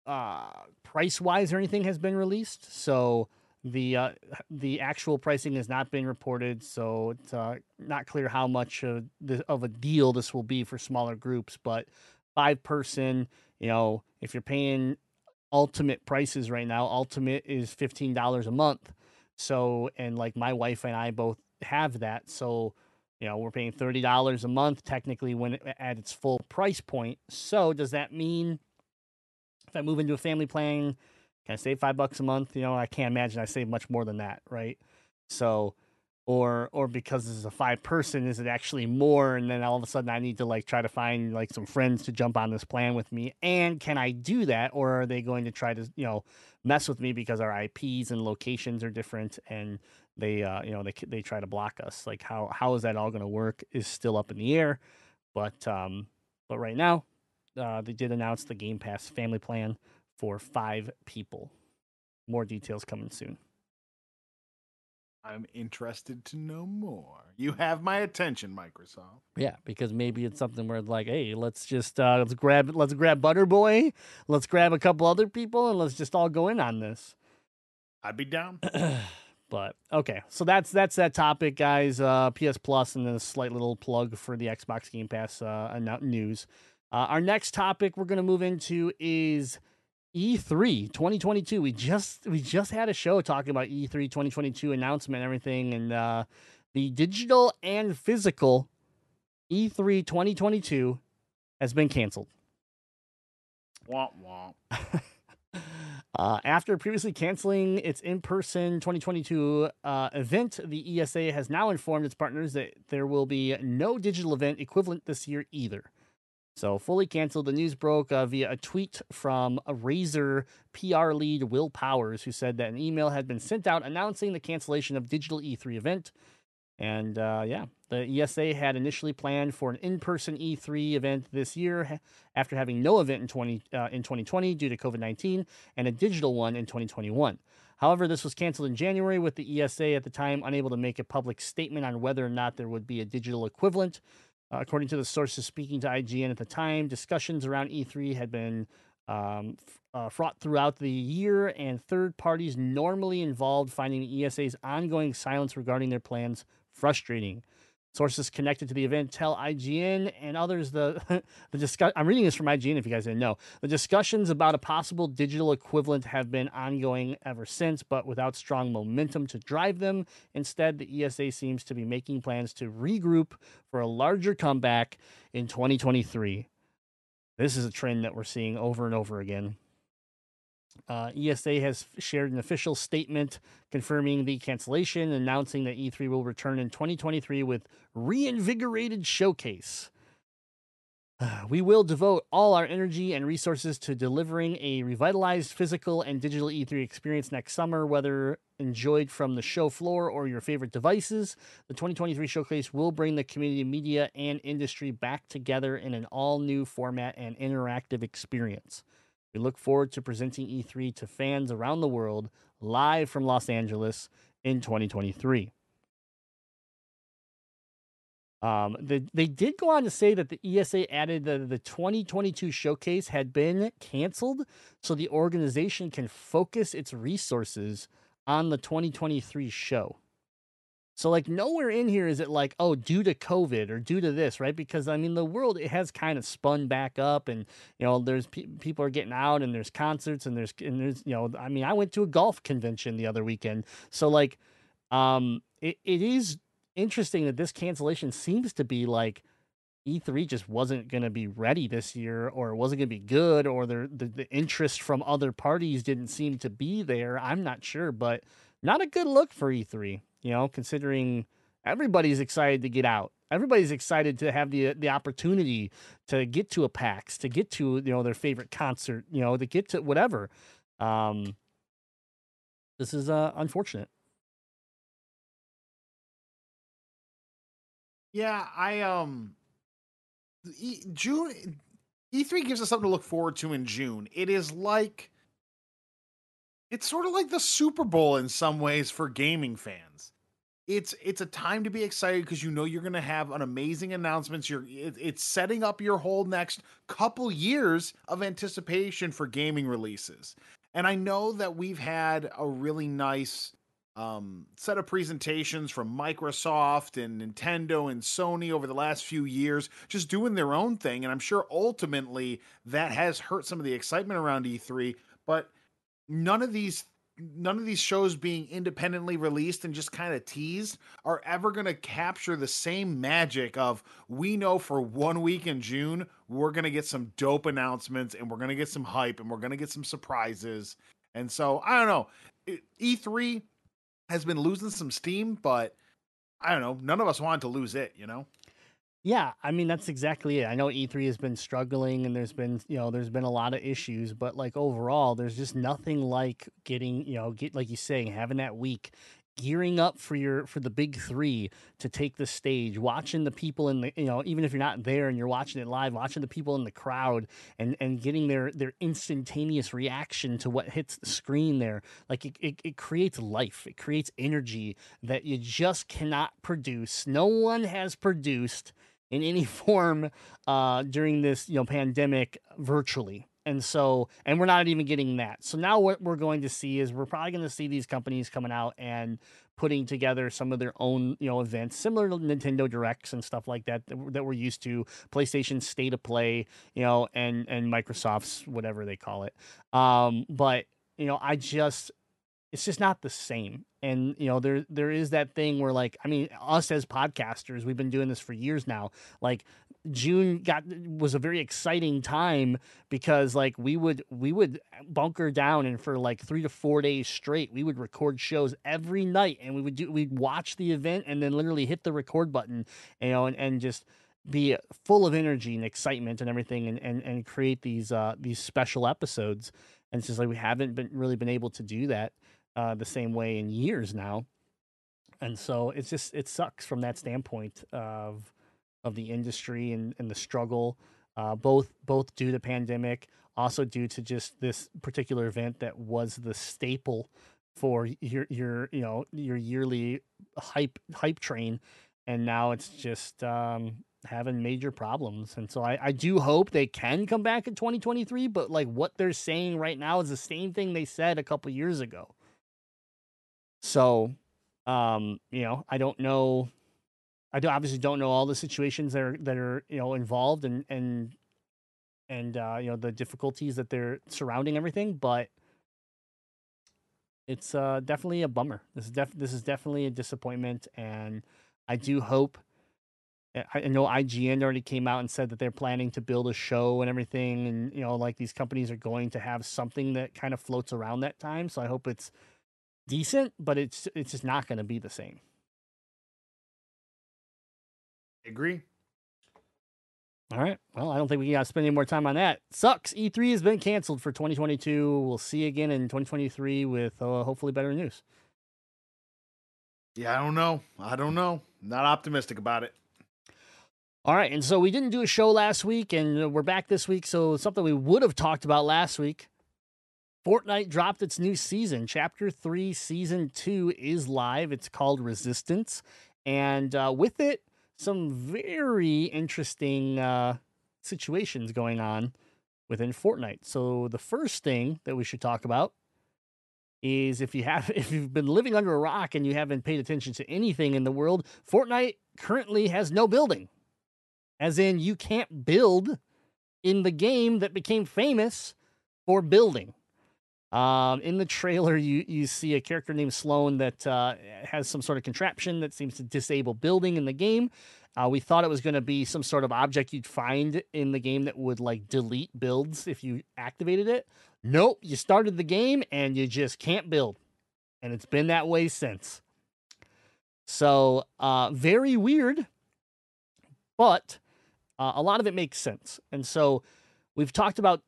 [SPEAKER 6] uh, price-wise or anything has been released. So the uh, the actual pricing has not been reported, so it's uh, not clear how much of, the, of a deal this will be for smaller groups. But five person, you know, if you're paying ultimate prices right now, ultimate is fifteen dollars a month. So and like my wife and I both have that, so you know we're paying thirty dollars a month technically when at its full price point. So does that mean if I move into a family plan? Can I save five bucks a month? You know, I can't imagine I save much more than that, right? So, or or because this is a five person, is it actually more? And then all of a sudden, I need to like try to find like some friends to jump on this plan with me. And can I do that, or are they going to try to you know mess with me because our IPs and locations are different and they uh you know they they try to block us? Like how how is that all going to work? Is still up in the air. But um, but right now, uh, they did announce the Game Pass family plan for five people. More details coming soon.
[SPEAKER 7] I'm interested to know more. You have my attention, Microsoft.
[SPEAKER 6] Yeah, because maybe it's something where it's like, hey, let's just uh, let's grab let's grab Butterboy, let's grab a couple other people, and let's just all go in on this.
[SPEAKER 7] I'd be down.
[SPEAKER 6] but okay, so that's that's that topic, guys. Uh, PS Plus and then a slight little plug for the Xbox Game Pass uh, news. Uh, our next topic we're going to move into is E3 2022. We just we just had a show talking about E E3 2022 announcement and everything, and uh, the digital and physical E E3 2022 has been canceled.
[SPEAKER 7] womp womp.
[SPEAKER 6] Uh, after previously canceling its in person 2022 uh, event, the ESA has now informed its partners that there will be no digital event equivalent this year either. So, fully canceled. The news broke uh, via a tweet from a Razer PR lead, Will Powers, who said that an email had been sent out announcing the cancellation of digital E3 event. And uh, yeah, the ESA had initially planned for an in-person E3 event this year, after having no event in 20 uh, in 2020 due to COVID-19, and a digital one in 2021. However, this was canceled in January, with the ESA at the time unable to make a public statement on whether or not there would be a digital equivalent. Uh, according to the sources speaking to IGN at the time, discussions around E3 had been um, f- uh, fraught throughout the year, and third parties normally involved finding ESA's ongoing silence regarding their plans frustrating. Sources connected to the event tell IGN and others the the discuss. I'm reading this from IGN. If you guys didn't know, the discussions about a possible digital equivalent have been ongoing ever since, but without strong momentum to drive them. Instead, the ESA seems to be making plans to regroup for a larger comeback in 2023. This is a trend that we're seeing over and over again. Uh, ESA has shared an official statement confirming the cancellation, announcing that E3 will return in 2023 with reinvigorated showcase. We will devote all our energy and resources to delivering a revitalized physical and digital E3 experience next summer, whether enjoyed from the show floor or your favorite devices. The 2023 showcase will bring the community, media, and industry back together in an all new format and interactive experience. We look forward to presenting E3 to fans around the world live from Los Angeles in 2023. Um, they, they did go on to say that the ESA added that the 2022 showcase had been canceled so the organization can focus its resources on the 2023 show. So like nowhere in here is it like oh due to COVID or due to this right? Because I mean the world it has kind of spun back up and you know there's pe- people are getting out and there's concerts and there's and there's you know I mean I went to a golf convention the other weekend. So like um it, it is interesting that this cancellation seems to be like E3 just wasn't going to be ready this year or it wasn't going to be good or the, the the interest from other parties didn't seem to be there. I'm not sure but not a good look for E3 you know, considering everybody's excited to get out. Everybody's excited to have the the opportunity to get to a PAX, to get to you know their favorite concert, you know, to get to whatever. Um, this is uh, unfortunate.
[SPEAKER 7] Yeah, I um e- June E3 gives us something to look forward to in June. It is like it's sort of like the Super Bowl in some ways for gaming fans. It's it's a time to be excited because you know you're going to have an amazing announcements. You're it, it's setting up your whole next couple years of anticipation for gaming releases. And I know that we've had a really nice um, set of presentations from Microsoft and Nintendo and Sony over the last few years, just doing their own thing. And I'm sure ultimately that has hurt some of the excitement around E3. But none of these none of these shows being independently released and just kind of teased are ever going to capture the same magic of we know for one week in June we're going to get some dope announcements and we're going to get some hype and we're going to get some surprises. And so, I don't know. E3 has been losing some steam, but I don't know. None of us wanted to lose it, you know?
[SPEAKER 6] Yeah, I mean that's exactly it. I know E3 has been struggling and there's been, you know, there's been a lot of issues, but like overall, there's just nothing like getting, you know, get like you saying having that week gearing up for your for the big 3 to take the stage, watching the people in the, you know, even if you're not there and you're watching it live, watching the people in the crowd and and getting their their instantaneous reaction to what hits the screen there. Like it, it, it creates life. It creates energy that you just cannot produce. No one has produced in any form uh, during this you know pandemic virtually. And so and we're not even getting that. So now what we're going to see is we're probably going to see these companies coming out and putting together some of their own you know events similar to nintendo directs and stuff like that that, we're used to playstation state of play you know and and microsoft's whatever they call it. Um but you know i just it's just not the same. And you know there there is that thing where like i mean us as podcasters we've been doing this for years now. Like june got was a very exciting time because like we would we would bunker down and for like three to four days straight we would record shows every night and we would do we'd watch the event and then literally hit the record button you know and, and just be full of energy and excitement and everything and, and, and create these uh these special episodes. And it's just like we haven't been really been able to do that uh, the same way in years now, and so it's just it sucks from that standpoint of of the industry and, and the struggle, uh, both both due to pandemic, also due to just this particular event that was the staple for your your you know your yearly hype hype train, and now it's just um, having major problems. And so I, I do hope they can come back in 2023, but like what they're saying right now is the same thing they said a couple years ago. So, um, you know, I don't know. I do obviously don't know all the situations that are that are you know involved and and and uh, you know the difficulties that they're surrounding everything, but it's uh, definitely a bummer. This is def- this is definitely a disappointment, and I do hope I I know IGN already came out and said that they're planning to build a show and everything, and you know, like these companies are going to have something that kind of floats around that time. So I hope it's decent, but it's it's just not going to be the same.
[SPEAKER 7] Agree.
[SPEAKER 6] All right. Well, I don't think we got to spend any more time on that. Sucks. E3 has been canceled for 2022. We'll see you again in 2023 with uh, hopefully better news.
[SPEAKER 7] Yeah, I don't know. I don't know. Not optimistic about it.
[SPEAKER 6] All right, and so we didn't do a show last week, and we're back this week. So something we would have talked about last week. Fortnite dropped its new season. Chapter three, season two is live. It's called Resistance, and uh, with it, some very interesting uh, situations going on within Fortnite. So the first thing that we should talk about is if you have if you've been living under a rock and you haven't paid attention to anything in the world, Fortnite currently has no building. As in you can't build in the game that became famous for building. Um, in the trailer, you you see a character named Slone that uh, has some sort of contraption that seems to disable building in the game. Uh, we thought it was going to be some sort of object you'd find in the game that would like delete builds if you activated it. Nope, you started the game and you just can't build, and it's been that way since. So uh, very weird, but uh, a lot of it makes sense. And so we've talked about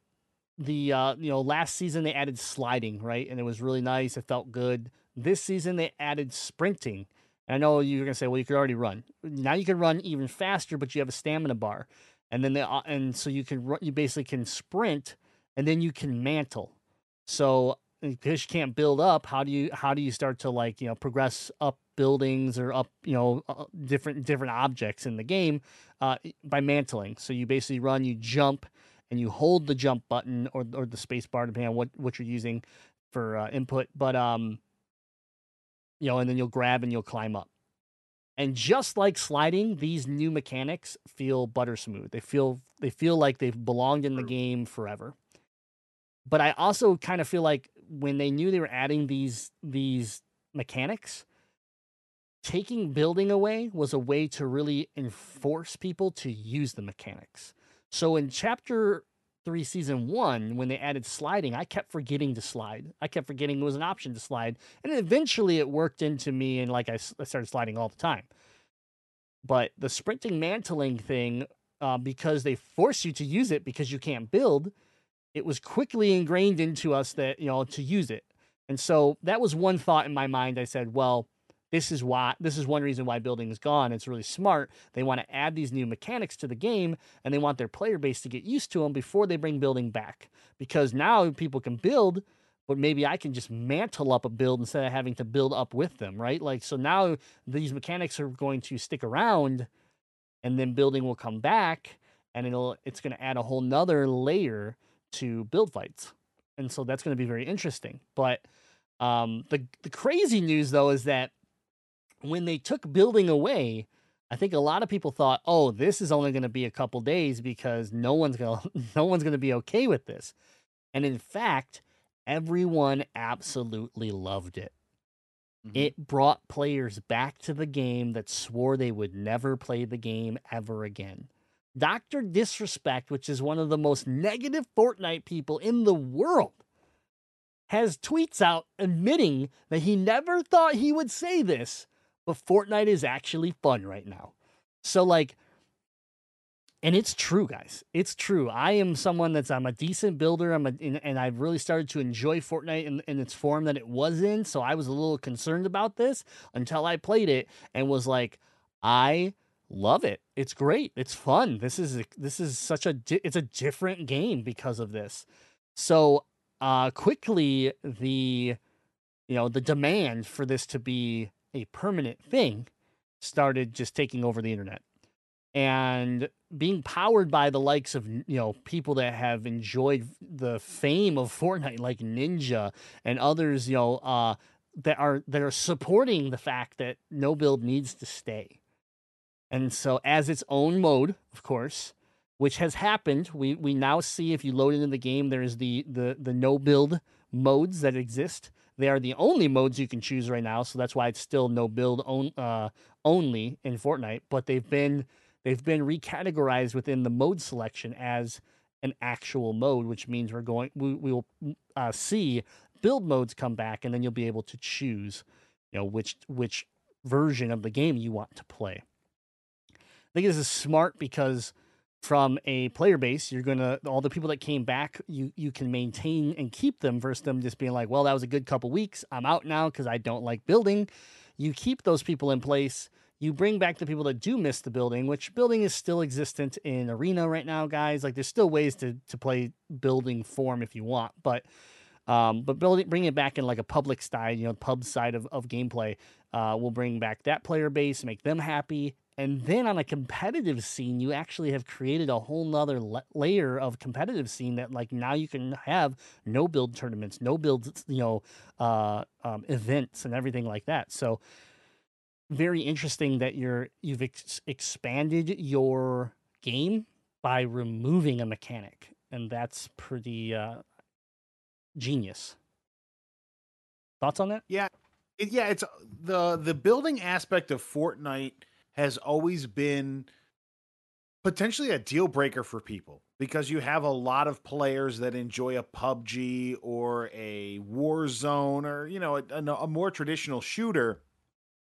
[SPEAKER 6] the uh, you know last season they added sliding right, and it was really nice. It felt good. This season they added sprinting. And I know you're gonna say, well, you could already run. Now you can run even faster, but you have a stamina bar, and then they uh, and so you can run. You basically can sprint, and then you can mantle. So because you can't build up, how do you how do you start to like you know progress up buildings or up you know uh, different different objects in the game uh, by mantling? So you basically run, you jump, and you hold the jump button or or the space bar depending on what what you're using for uh, input. But um, you know, and then you'll grab and you'll climb up. And just like sliding, these new mechanics feel butter smooth. They feel they feel like they've belonged in the game forever. But I also kind of feel like when they knew they were adding these these mechanics, taking building away was a way to really enforce people to use the mechanics. So in chapter three, season one, when they added sliding, I kept forgetting to slide. I kept forgetting it was an option to slide, and eventually it worked into me, and like I started sliding all the time. But the sprinting mantling thing, uh, because they force you to use it because you can't build, it was quickly ingrained into us that you know to use it. And so that was one thought in my mind. I said, well, this is why this is one reason why building is gone. It's really smart. They want to add these new mechanics to the game and they want their player base to get used to them before they bring building back. Because now people can build, but maybe I can just mantle up a build instead of having to build up with them, right? Like so now these mechanics are going to stick around and then building will come back and it'll it's going to add a whole nother layer to build fights. And so that's going to be very interesting. But um, the the crazy news though is that when they took building away, I think a lot of people thought, "Oh, this is only going to be a couple days because no one's going to no one's going to be okay with this." And in fact, everyone absolutely loved it.
[SPEAKER 7] Mhm.
[SPEAKER 6] It brought players back to the game that swore they would never play the game ever again. Dr. Disrespect, which is one of the most negative Fortnite people in the world, has tweets out admitting that he never thought he would say this, but Fortnite is actually fun right now. So, like, and it's true, guys. It's true. I am someone that's I'm a decent builder. I'm a, and, and I've really started to enjoy Fortnite in, in its form that it was in. So I was a little concerned about this until I played it and was like, I love it. It's great. It's fun. This is this is such a di- it's a different game because of this. So uh quickly the you know the demand for this to be a permanent thing started just taking over the internet. And being powered by the likes of you know people that have enjoyed the fame of Fortnite like Ninja and others you know uh that are that are supporting the fact that no build needs to stay. And so as its own mode of course which has happened we we now see if you load into the game there's the the the no build modes that exist they are the only modes you can choose right now so that's why it's still no build on, uh, only in Fortnite but they've been they've been recategorized within the mode selection as an actual mode, which means we're going we, we will uh, see build modes come back, and then you'll be able to choose, you know, which which version of the game you want to play. I think this is smart because from a player base, you're gonna all the people that came back, you you can maintain and keep them versus them just being like, well, that was a good couple weeks. I'm out now because I don't like building. You keep those people in place. You bring back the people that do miss the building, which building is still existent in arena right now, guys. Like there's still ways to to play building form if you want, but um, but building, bring it back in like a public style, you know, pub side of, of gameplay, uh, will bring back that player base, make them happy. And then on a competitive scene, you actually have created a whole nother la- layer of competitive scene that like now you can have no build tournaments, no build, you know, uh, um, events and everything like that. So very interesting that you're, you've ex- expanded your game by removing a mechanic. And that's pretty, uh, genius. Thoughts on that?
[SPEAKER 7] Yeah, yeah. It's the the building aspect of Fortnite has always been potentially a deal breaker for people because you have a lot of players that enjoy a PUBG or a Warzone or you know a, a, more traditional shooter,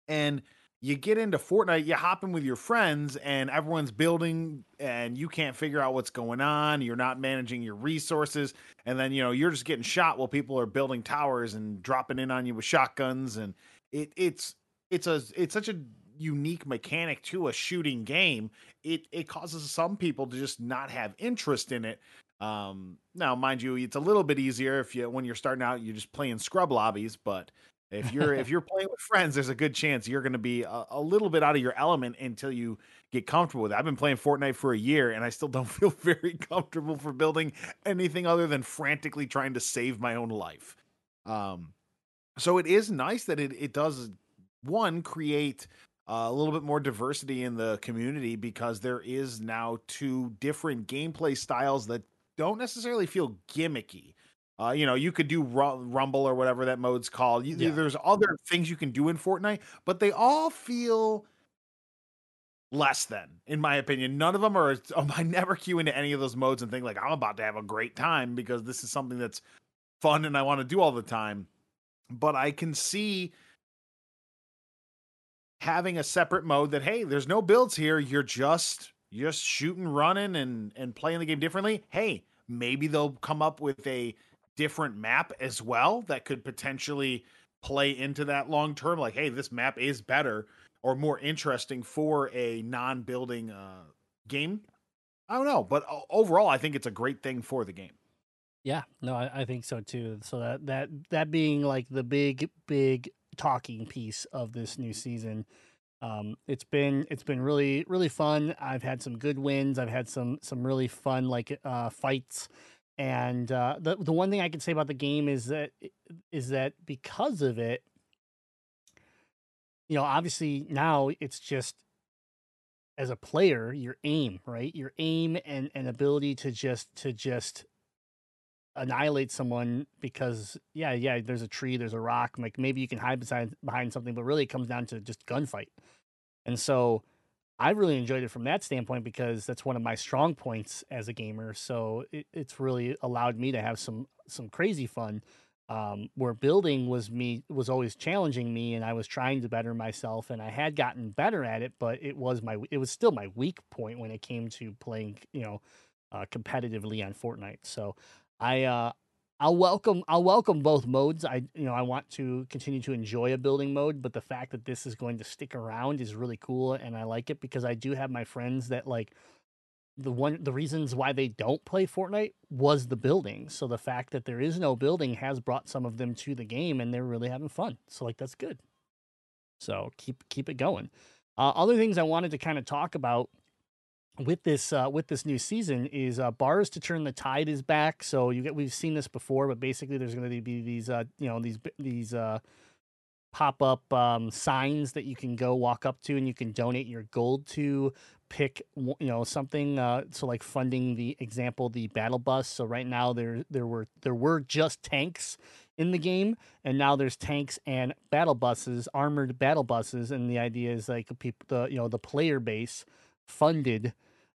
[SPEAKER 7] and you get into Fortnite, you hop in with your friends, and everyone's building, and you can't figure out what's going on. You're not managing your resources, and then you know you're just getting shot while people are building towers and dropping in on you with shotguns, and it it's it's a it's such a unique mechanic to a shooting game. It it causes some people to just not have interest in it. Um, now, mind you, it's a little bit easier if you when you're starting out, you're just playing scrub lobbies, but if you're if you're playing with friends, there's a good chance you're going to be a, a, little bit out of your element until you get comfortable with it. I've been playing Fortnite for a year, and I still don't feel very comfortable for building anything other than frantically trying to save my own life. Um, so it is nice that it it does one create uh, a little bit more diversity in the community because there is now two different gameplay styles that don't necessarily feel gimmicky. Uh, you know, you could do Rumble or whatever that mode's called. You, yeah. There's other things you can do in Fortnite, but they all feel less than, in my opinion. None of them are. Um, I never queue into any of those modes and think like I'm about to have a great time because this is something that's fun and I want to do all the time. But I can see having a separate mode that hey, there's no builds here. You're just just shooting, running, and and playing the game differently. Hey, maybe they'll come up with a different map as well that could potentially play into that long term like hey this map is better or more interesting for a non-building uh, game i don't know but overall i think it's a great thing for the game
[SPEAKER 6] yeah no I, I think so too so that that that being like the big big talking piece of this new season. Um, it's been it's been really really fun. I've had some good wins. I've had some some really fun like uh, fights. And uh, the the one thing I can say about the game is that is that because of it, you know, obviously now it's just as a player, your aim, right? Your aim and and ability to just to just annihilate someone because yeah, yeah, there's a tree, there's a rock, like maybe you can hide beside behind something, but really it comes down to just gunfight. And so I really enjoyed it from that standpoint because that's one of my strong points as a gamer. So it, it's really allowed me to have some some crazy fun. Um, where building was me was always challenging me, and I was trying to better myself, and I had gotten better at it, but it was my it was still my weak point when it came to playing, you know, uh, competitively on Fortnite. So I uh, I'll welcome I'll welcome both modes. I you know I want to continue to enjoy a building mode, but the fact that this is going to stick around is really cool and I like it because I do have my friends that like the one the reasons why they don't play Fortnite was the building. So the fact that there is no building has brought some of them to the game and they're really having fun. So like that's good. So keep keep it going. Uh, other things I wanted to kind of talk about with this uh, with this new season is uh, bars to turn the tide is back. So you get we've seen this before, but basically there's going to be these uh, you know these these uh, pop up um, signs that you can go walk up to and you can donate your gold to pick you know something uh, so like funding the example the battle bus. So right now there there were there were just tanks in the game and now there's tanks and battle buses armored battle buses and the idea is like people the you know the player base funded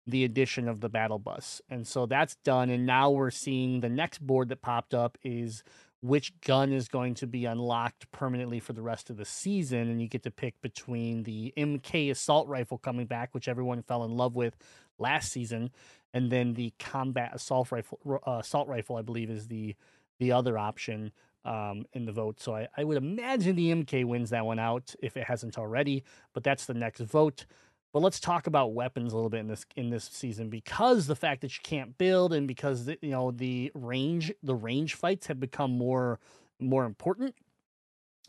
[SPEAKER 6] the addition of the battle bus. And so that's done. And now we're seeing the next board that popped up is which gun is going to be unlocked permanently for the rest of the season. And you get to pick between the MK assault rifle coming back, which everyone fell in love with last season, and then the combat assault rifle, uh, assault rifle, I believe, is the the other option um, in the vote. So I, I would imagine the MK wins that one out if it hasn't already. But that's the next vote. But let's talk about weapons a little bit in this in this season because the fact that you can't build and because you know the range the range fights have become more more important.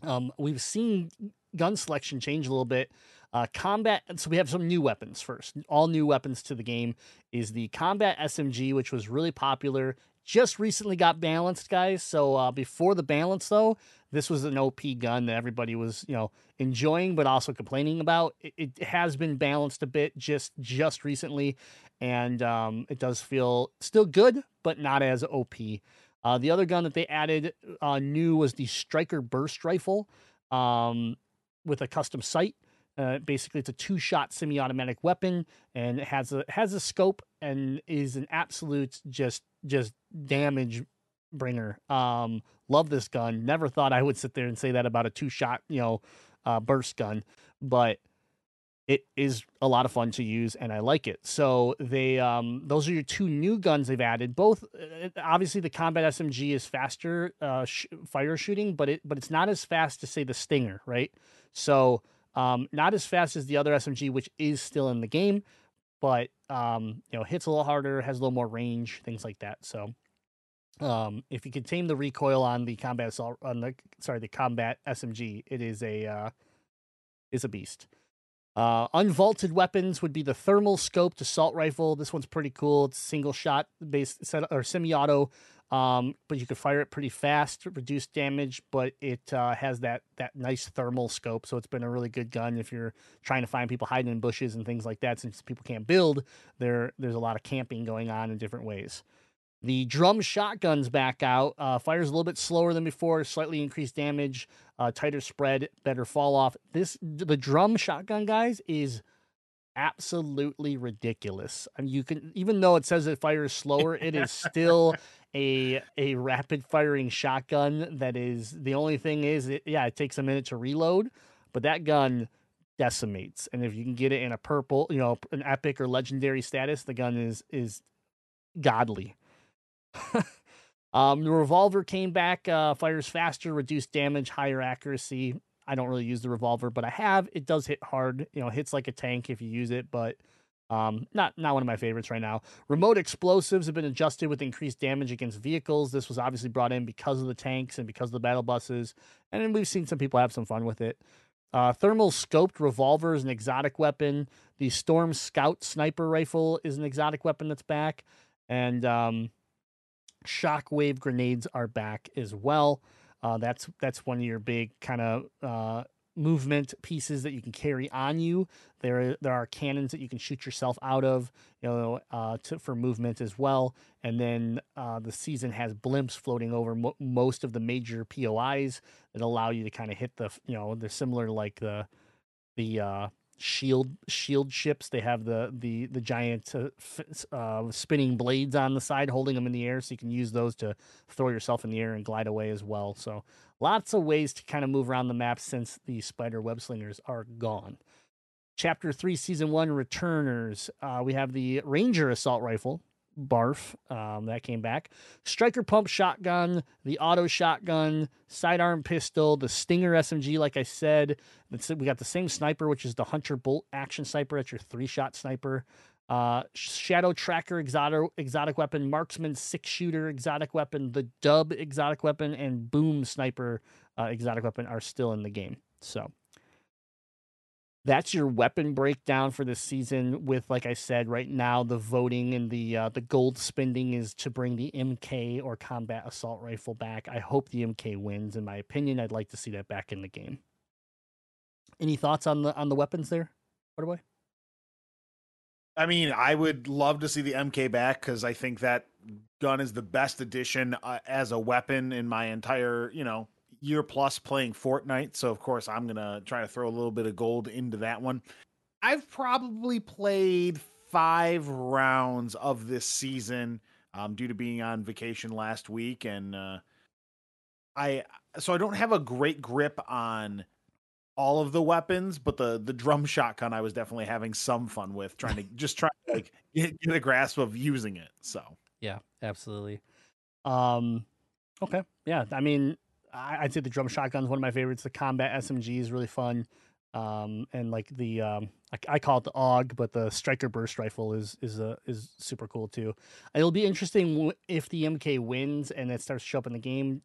[SPEAKER 6] Um, we've seen gun selection change a little bit. Uh, combat. So we have some new weapons first. All new weapons to the game is the combat SMG, which was really popular. Just recently got balanced, guys. So uh, before the balance, though, this was an OP gun that everybody was, you know, enjoying but also complaining about. It, it has been balanced a bit just just recently, and um, it does feel still good, but not as OP. Uh, the other gun that they added uh, new was the Striker Burst Rifle um, with a custom sight. Uh, basically, it's a two-shot semi-automatic weapon, and it has a has a scope and is an absolute just just damage bringer. Um, love this gun. Never thought I would sit there and say that about a two-shot, you know, uh, burst gun, but it is a lot of fun to use and I like it. So they um those are your two new guns they've added. Both uh, obviously the combat SMG is faster uh sh- fire shooting, but it but it's not as fast to say the Stinger, right? So um not as fast as the other SMG which is still in the game, but um you know hits a little harder, has a little more range, things like that. So um if you can tame the recoil on the combat assault on the sorry the combat smg it is a uh is a beast. Uh unvaulted weapons would be the thermal scoped assault rifle. This one's pretty cool. It's single shot based set or semi-auto. Um but you can fire it pretty fast reduce damage but it uh has that that nice thermal scope. So it's been a really good gun. If you're trying to find people hiding in bushes and things like that since people can't build there there's a lot of camping going on in different ways the drum shotgun's back out. Uh, fires a little bit slower than before, slightly increased damage, uh, tighter spread, better fall off. This the drum shotgun, guys, is absolutely ridiculous. I mean, you can even though it says it fires slower, it is still a a rapid firing shotgun. That is the only thing is, it, yeah, it takes a minute to reload, but that gun decimates. And if you can get it in a purple, you know, an epic or legendary status, the gun is is godly. um, the revolver came back, uh, fires faster, reduced damage, higher accuracy. I don't really use the revolver, but I have. It does hit hard. You know, hits like a tank if you use it, but um, not not one of my favorites right now. Remote explosives have been adjusted with increased damage against vehicles. This was obviously brought in because of the tanks and because of the battle buses, and then we've seen some people have some fun with it. Uh, thermal scoped revolver is an exotic weapon. The Storm Scout sniper rifle is an exotic weapon that's back, and um, shockwave grenades are back as well. Uh, that's that's one of your big kind of uh, movement pieces that you can carry on you. There there are cannons that you can shoot yourself out of, you know, uh, to, for movement as well. And then uh, the season has blimps floating over mo- most of the major POIs that allow you to kind of hit the, you know, they're similar like the the uh, shield shield ships. They have the the the giant uh, uh, spinning blades on the side, holding them in the air, so you can use those to throw yourself in the air and glide away as well. So lots of ways to kind of move around the map since the spider web slingers are gone. Chapter three, season one returners. Uh, we have the Ranger assault rifle, Barf. Um, that came back. Striker pump shotgun, the auto shotgun, sidearm pistol, the Stinger SMG. Like I said, we got the same sniper, which is the Hunter Bolt action sniper. That's your three shot sniper. Uh, Shadow Tracker exotic exotic weapon, Marksman six shooter exotic weapon, the Dub exotic weapon, and Boom sniper uh, exotic weapon are still in the game. So that's your weapon breakdown for this season with like i said right now the voting and the uh, the gold spending is to bring the mk or combat assault rifle back. I hope the mk wins. In my opinion i'd like to see that back in the game. Any thoughts on the on the weapons there what boy
[SPEAKER 7] I mean, I would love to see the MK back because I think that gun is the best addition uh, as a weapon in my entire, you know, year plus playing Fortnite. So of course I'm gonna try to throw a little bit of gold into that one. I've probably played five rounds of this season um, due to being on vacation last week, and uh, I so I don't have a great grip on all of the weapons, but the the drum shotgun I was definitely having some fun with, trying to just try to like get, get a grasp of using it. So
[SPEAKER 6] Yeah, absolutely. Um, okay, yeah. I mean, I'd say the drum shotgun's one of my favorites. The combat SMG is really fun, um, and like the um, I, I call it the AUG, but the striker burst rifle is is uh, is super cool too. It'll be interesting if the MK wins and it starts to show up in the game,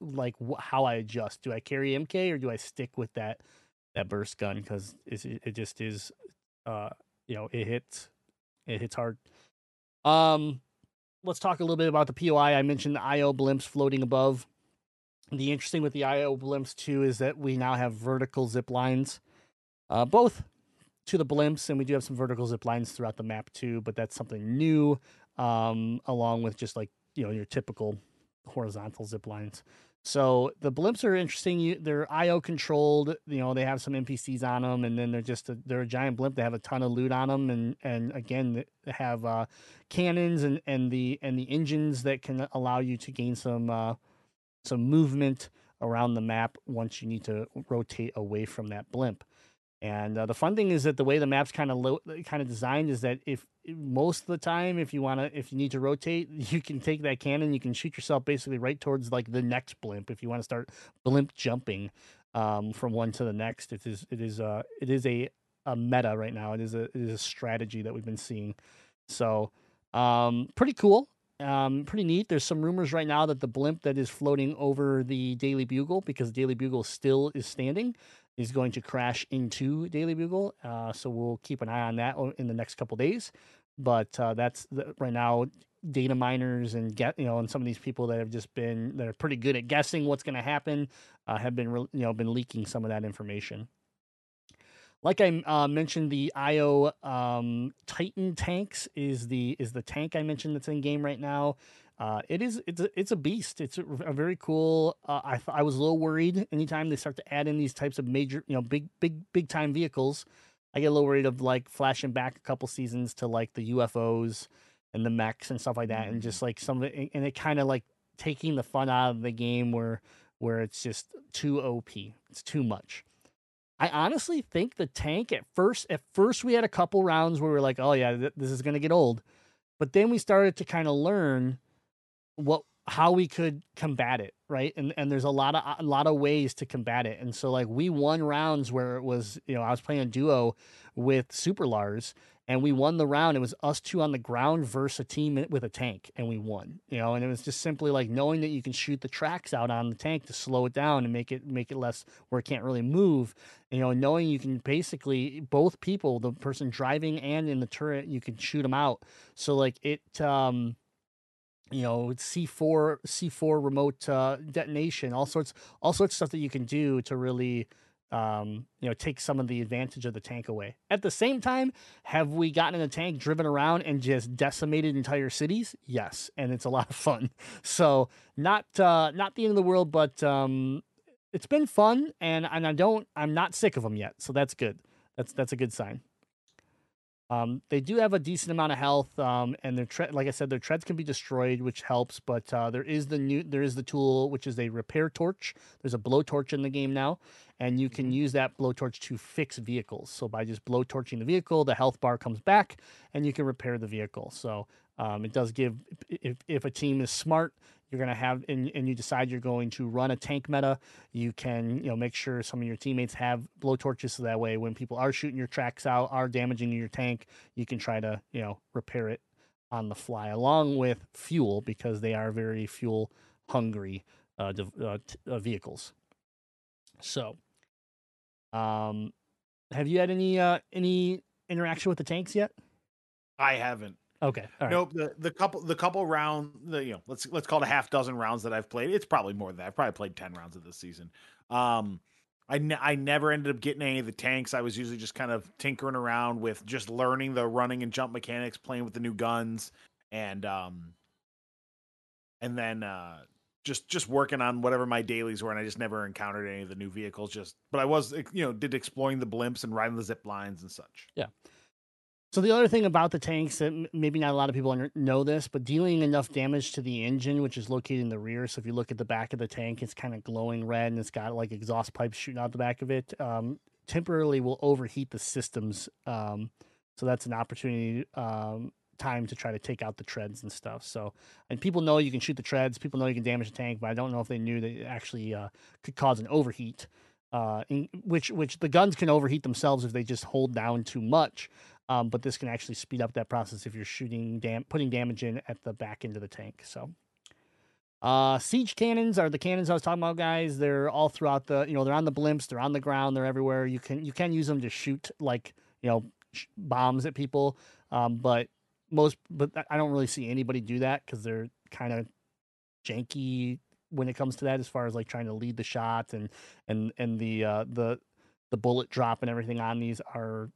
[SPEAKER 6] like how I adjust. Do I carry MK or do I stick with that that burst gun because it it just is, uh, you know, it hits it hits hard. Um, let's talk a little bit about the POI. I mentioned the IO blimps floating above. The interesting with the IO blimps too is that we now have vertical zip lines, uh, both to the blimps, and we do have some vertical zip lines throughout the map too. But that's something new, um, along with just like you know your typical horizontal zip lines. So the blimps are interesting. They're IO controlled. You know they have some NPCs on them, and then they're just a, they're a giant blimp. They have a ton of loot on them, and and again they have uh, cannons and and the and the engines that can allow you to gain some uh, some movement around the map once you need to rotate away from that blimp. And uh, the fun thing is that the way the map's kind of lo- kind of designed is that if most of the time, if you want to, if you need to rotate, you can take that cannon, you can shoot yourself basically right towards like the next blimp. If you want to start blimp jumping um, from one to the next, it is it is uh it is a a meta right now. It is a it is a strategy that we've been seeing. So um, pretty cool. Um, pretty neat. There's some rumors right now that the blimp that is floating over the Daily Bugle, because Daily Bugle still is standing, is going to crash into Daily Bugle. Uh, so we'll keep an eye on that in the next couple days. But uh, that's the, right now. Data miners and get you know, and some of these people that have just been that are pretty good at guessing what's going to happen uh, have been you know been leaking some of that information. Like I uh, mentioned, the IO um, Titan tanks is the is the tank I mentioned that's in game right now. Uh, it is it's a, it's a beast. It's a, a very cool. Uh, I th- I was a little worried anytime they start to add in these types of major you know big big big time vehicles. I get a little worried of like flashing back a couple seasons to like the UFOs and the mechs and stuff like that, and just like some of it, and it kind of like taking the fun out of the game where where it's just too OP. It's too much. I honestly think the tank at first at first we had a couple rounds where we were like, oh yeah, th- this is gonna get old, but then we started to kind of learn what how we could combat it, right? And and there's a lot of a lot of ways to combat it. And so like we won rounds where it was, you know, I was playing a duo with Super Lars and we won the round. It was us two on the ground versus a team with a tank, and we won. You know, and it was just simply like knowing that you can shoot the tracks out on the tank to slow it down and make it make it less where it can't really move. You know, knowing you can basically both people, the person driving and in the turret, you can shoot them out. So like it, um, you know, C four C four remote uh, detonation, all sorts all sorts of stuff that you can do to really um, you know, take some of the advantage of the tank away. At the same time, have we gotten in a tank, driven around, and just decimated entire cities? Yes, and it's a lot of fun. So not uh, not the end of the world, but um, it's been fun, and and I don't, I'm not sick of them yet, so that's good. That's that's a good sign. Um, they do have a decent amount of health, um, and their tre- like I said, their treads can be destroyed, which helps. But uh, there is the new there is the tool which is a repair torch. There's a blowtorch in the game now, and you can use that blowtorch to fix vehicles. So by just blowtorching the vehicle, the health bar comes back, and you can repair the vehicle. So um, it does give if if a team is smart, you're gonna have and, and you decide you're going to run a tank meta, you can you know make sure some of your teammates have blowtorches so that way when people are shooting your tracks out, are damaging your tank, you can try to you know repair it on the fly along with fuel because they are very fuel hungry uh, uh, t- uh, vehicles. So, um, have you had any uh, any interaction with the tanks yet?
[SPEAKER 7] I haven't.
[SPEAKER 6] Okay, all right.
[SPEAKER 7] Nope. The the couple the couple round the you know let's let's call it a half dozen rounds that I've played. It's probably more than that. I've probably played ten rounds of this season. Um, I ne- I never ended up getting any of the tanks. I was usually just kind of tinkering around with just learning the running and jump mechanics, playing with the new guns, and um, and then uh, just just working on whatever my dailies were, and I just never encountered any of the new vehicles. Just, but I was you know did exploring the blimps and riding the zip lines and such.
[SPEAKER 6] So the other thing about the tanks that maybe not a lot of people know this, but dealing enough damage to the engine, which is located in the rear. So if you look at the back of the tank, it's kind of glowing red and it's got like exhaust pipes shooting out the back of it. Um, temporarily will overheat the systems. Um, so that's an opportunity um, time to try to take out the treads and stuff. So and people know you can shoot the treads. People know you can damage the tank, but I don't know if they knew that it actually uh, could cause an overheat. Uh, in, which which the guns can overheat themselves if they just hold down too much. Um, but this can actually speed up that process if you're shooting dam- putting damage in at the back end of the tank. So, uh, siege cannons are the cannons I was talking about, guys. They're all throughout the, you know, they're on the blimps, they're on the ground, they're everywhere. You can you can use them to shoot like you know sh- bombs at people, um, but most, but I don't really see anybody do that because they're kind of janky when it comes to that, as far as like trying to lead the shot and and and the uh, the the bullet drop and everything on these are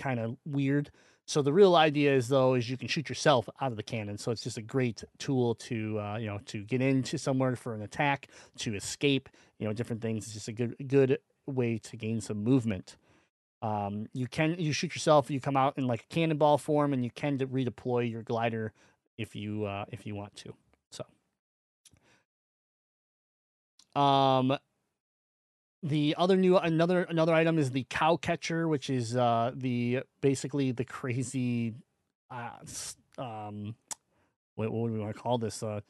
[SPEAKER 6] kind of weird. So the real idea is though is you can shoot yourself out of the cannon. So it's just a great tool to uh, you know to get into somewhere for an attack, to escape, you know, different things. It's just a good good way to gain some movement. Um, you can you shoot yourself. You come out in like a cannonball form, and you can de- redeploy your glider if you uh, if you want to. So, um, the other new another another item is the cow catcher, which is uh the basically the crazy uh um what, what do we want to call this uh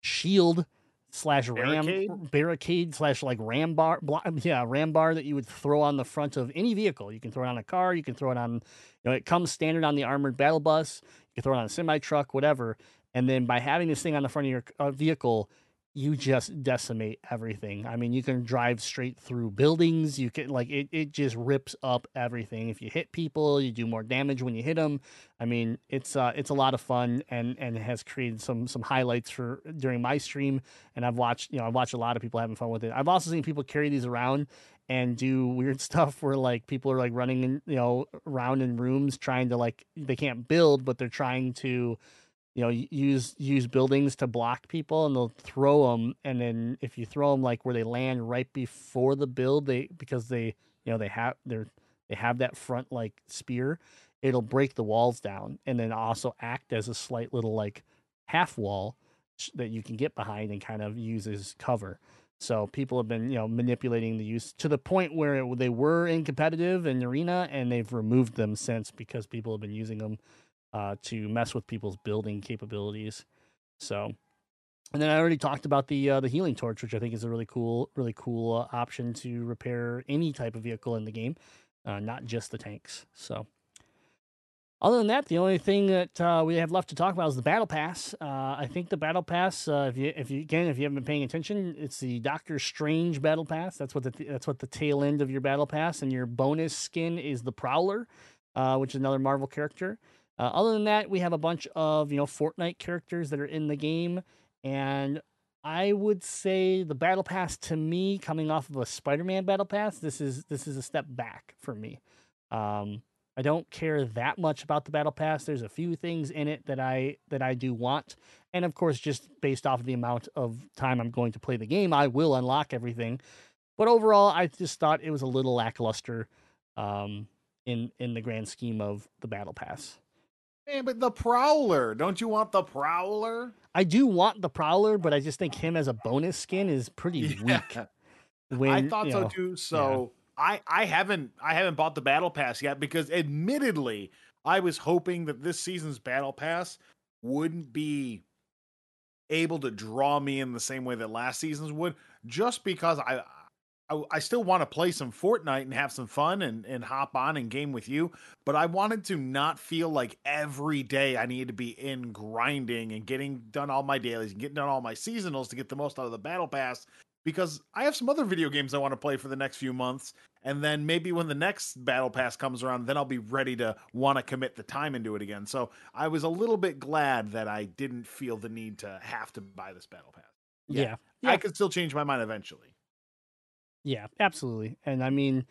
[SPEAKER 6] shield slash ram
[SPEAKER 7] Barricade?
[SPEAKER 6] barricade slash like ram bar blo- yeah ram bar that you would throw on the front of any vehicle you can throw it on a car you can throw it on you know it comes standard on the armored battle bus you can throw it on a semi truck whatever and then by having this thing on the front of your uh, vehicle you just decimate everything. I mean, you can drive straight through buildings. You can like it, it just rips up everything. If you hit people, you do more damage when you hit them. I mean, it's uh it's a lot of fun and and has created some some highlights for during my stream and I've watched, you know, I've watched a lot of people having fun with it. I've also seen people carry these around and do weird stuff where like people are like running in, you know, around in rooms trying to like they can't build, but they're trying to you know use use buildings to block people and they'll throw them and then if you throw them like where they land right before the build they because they you know they have they're they have that front like spear it'll break the walls down and then also act as a slight little like half wall that you can get behind and kind of use as cover. So people have been you know manipulating the use to the point where it, they were in competitive and arena and they've removed them since because people have been using them uh, to mess with people's building capabilities. So, and then I already talked about the uh, the healing torch, which I think is a really cool, really cool uh, option to repair any type of vehicle in the game, uh, not just the tanks. So, other than that, the only thing that uh, we have left to talk about is the battle pass. Uh, I think the battle pass, if you if you again if you haven't been paying attention, it's the Doctor Strange battle pass. That's what the that's what the tail end of your battle pass, and your bonus skin is the Prowler, which is another Marvel character. Uh, other than that, we have a bunch of you know Fortnite characters that are in the game, and I would say the battle pass to me, coming off of a Spider-Man battle pass, this is this is a step back for me. Um, I don't care that much about the battle pass. There's a few things in it that I that I do want, and of course, just based off of the amount of time I'm going to play the game, I will unlock everything. But overall, I just thought it was a little lackluster um, in in the grand scheme of the battle pass.
[SPEAKER 7] Man, but the Prowler, don't you want the Prowler?
[SPEAKER 6] I do want the Prowler, but I just think him as a bonus skin is pretty weak. When,
[SPEAKER 7] I thought so
[SPEAKER 6] know,
[SPEAKER 7] too. So I I haven't I haven't bought the battle pass yet because admittedly I was hoping that this season's battle pass wouldn't be able to draw me in the same way that last season's would just because I I, I still want to play some Fortnite and have some fun and, and hop on and game with you, but I wanted to not feel like every day I needed to be in grinding and getting done all my dailies and getting done all my seasonals to get the most out of the battle pass because I have some other video games I want to play for the next few months. And then maybe when the next battle pass comes around, then I'll be ready to want to commit the time into it again. So I was a little bit glad that I didn't feel the need to have to buy this battle pass.
[SPEAKER 6] yeah, yeah,
[SPEAKER 7] I could still change my mind eventually.
[SPEAKER 6] Yeah, absolutely. And I mean,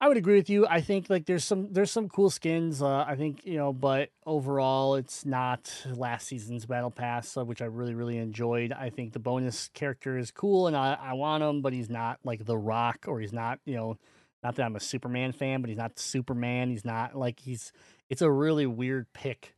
[SPEAKER 6] I would agree with you. I think like there's some there's some cool skins. Uh, I think you know, but overall, it's not last season's battle pass, uh, which I really really enjoyed. I think the bonus character is cool, and I, I want him, but he's not like the Rock, or he's not you know, not that I'm a Superman fan, but he's not Superman. He's not like he's. It's a really weird pick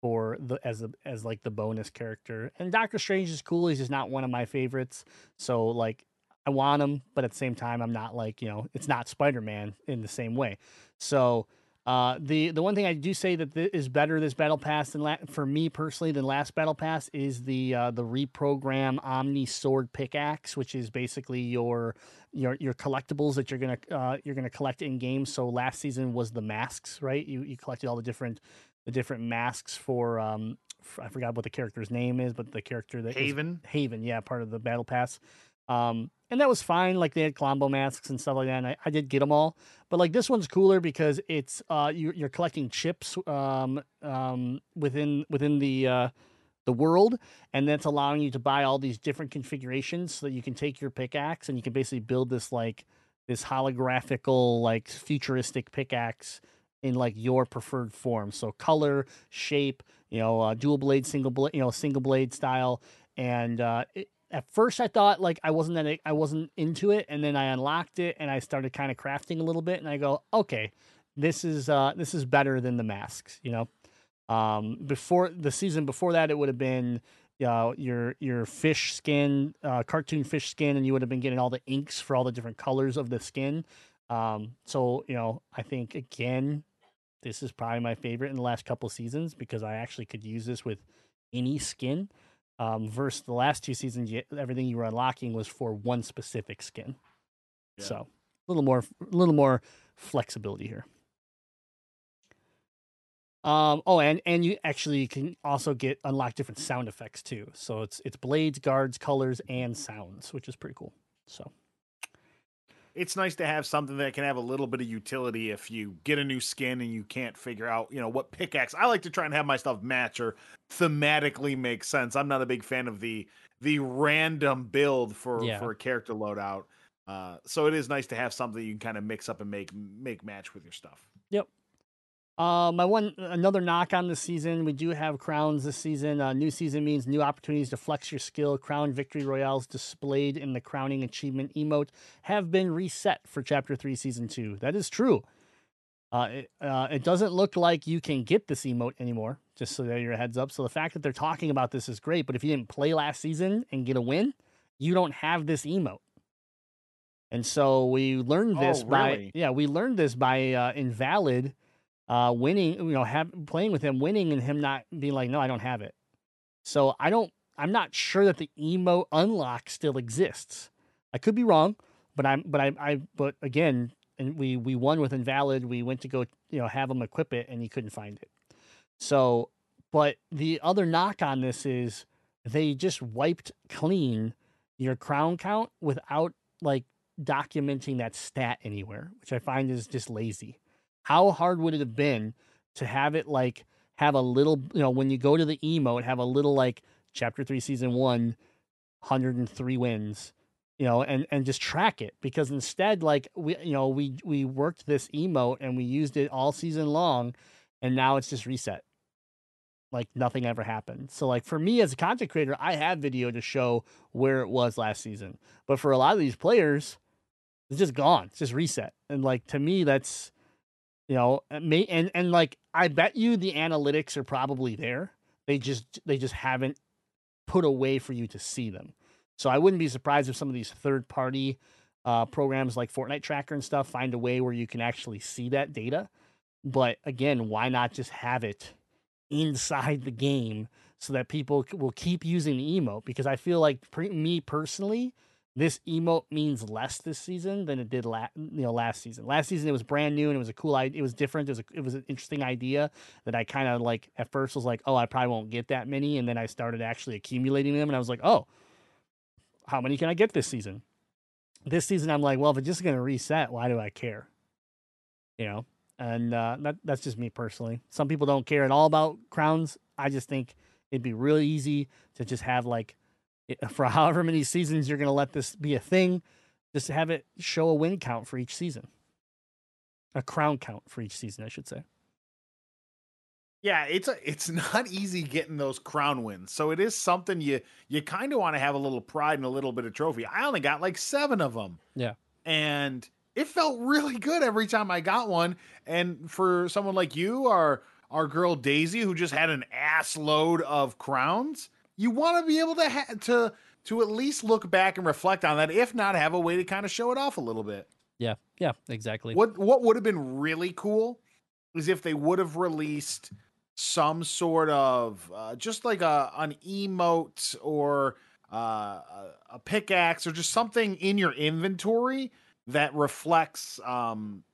[SPEAKER 6] for the as a as like the bonus character. And Doctor Strange is cool. He's just not one of my favorites. So like I want him, but at the same time, I'm not like you know, it's not Spider Man in the same way. So uh, the the one thing I do say that th- is better this battle pass than la- for me personally than last battle pass is the uh, the reprogram Omni Sword pickaxe, which is basically your your your collectibles that you're gonna uh, you're gonna collect in game. So last season was the masks, right? You you collected all the different the different masks for um I forgot what the character's name is, but the character that
[SPEAKER 7] Haven.
[SPEAKER 6] Haven, yeah, part of the battle pass. Um, and that was fine. Like they had Colombo masks and stuff like that. And I, I did get them all, but like this one's cooler because it's uh you, you're collecting chips um um within within the uh the world, and that's allowing you to buy all these different configurations so that you can take your pickaxe and you can basically build this like this holographical like futuristic pickaxe in like your preferred form. So color, shape, you know, uh, dual blade, single blade, you know, single blade style, and uh, it, at first I thought like I wasn't that I wasn't into it, and then I unlocked it and I started kind of crafting a little bit, and I go, okay, this is uh this is better than the masks, you know. Um, before the season before that, it would have been uh, your your fish skin, uh, cartoon fish skin, and you would have been getting all the inks for all the different colors of the skin. Um, so you know, I think again, this is probably my favorite in the last couple seasons because I actually could use this with any skin. Um, versus the last two seasons, you, everything you were unlocking was for one specific skin.
[SPEAKER 7] Yeah.
[SPEAKER 6] So a little more, a little more flexibility here. Um, oh, and and you actually can also get unlock different sound effects too. So it's it's blades, guards, colors, and sounds, which is pretty cool. So
[SPEAKER 7] it's nice to have something that can have a little bit of utility if you get a new skin and you can't figure out, you know, what pickaxe. I like to try and have my stuff match or thematically make sense. I'm not a big fan of the the random build for
[SPEAKER 6] Yeah.
[SPEAKER 7] for a character loadout. Uh, so it is nice to have something you can kind of mix up and make make match with your stuff.
[SPEAKER 6] Uh, my one another knock on this season. We do have crowns this season. Uh, new season means new opportunities to flex your skill. Crown victory royales displayed in the crowning achievement emote have been reset for Chapter Three, Season Two. That is true. Uh, it, uh, it doesn't look like you can get this emote anymore. Just so that your heads up. So the fact that they're talking about this is great. But if you didn't play last season and get a win, you don't have this emote. And so we learned this
[SPEAKER 7] Oh,
[SPEAKER 6] by
[SPEAKER 7] really?
[SPEAKER 6] yeah we learned this by uh, invalid uh, winning, you know, have playing with him, winning, and him not being like, no, I don't have it. So I don't. I'm not sure that the emo unlock still exists. I could be wrong, but I'm. But I. I. But again, and we we won with invalid. We went to go, you know, have him equip it, and he couldn't find it. So, but the other knock on this is they just wiped clean your crown count without like documenting that stat anywhere, which I find is just lazy. How hard would it have been to have it like have a little, you know, when you go to the emote, have a little like chapter three, season one, 103 wins, you know, and and just track it because instead, like we, you know, we we worked this emote and we used it all season long, and now it's just reset. Like nothing ever happened. So like for me as a content creator, I have video to show where it was last season. But for a lot of these players, it's just gone. It's just reset. And like to me, that's you know, and may and and like I bet you the analytics are probably there. They just they just haven't put a way for you to see them. So I wouldn't be surprised if some of these third party uh, programs like Fortnite Tracker and stuff find a way where you can actually see that data. But again, why not just have it inside the game so that people will keep using the emote? Because I feel like pre- me personally, this emote means less this season than it did la- you know last season. Last season it was brand new and it was a cool idea. It was different. It was a, it was an interesting idea that I kind of like at first was like, oh, I probably won't get that many, and then I started actually accumulating them, and I was like, oh, how many can I get this season? This season I'm like, well, if it's just gonna reset, why do I care? You know, and uh, that that's just me personally. Some people don't care at all about crowns. I just think it'd be really easy to just have like for however many seasons you're going to let this be a thing, just have it show a win count for each season. a crown count for each season, I should say.
[SPEAKER 7] Yeah, it's a, it's not easy getting those crown wins. So it is something you you kind of want to have a little pride and a little bit of trophy. I only got like 7 of them.
[SPEAKER 6] Yeah.
[SPEAKER 7] And it felt really good every time I got one. And for someone like you our our girl Daisy who just had an ass load of crowns, you want to be able to ha- to to at least look back and reflect on that if not have a way to kind of show it off a little bit.
[SPEAKER 6] Yeah, yeah, exactly.
[SPEAKER 7] What what would have been really cool is if they would have released some sort of uh, just like a an emote or uh, a, a pickaxe or just something in your inventory that reflects um,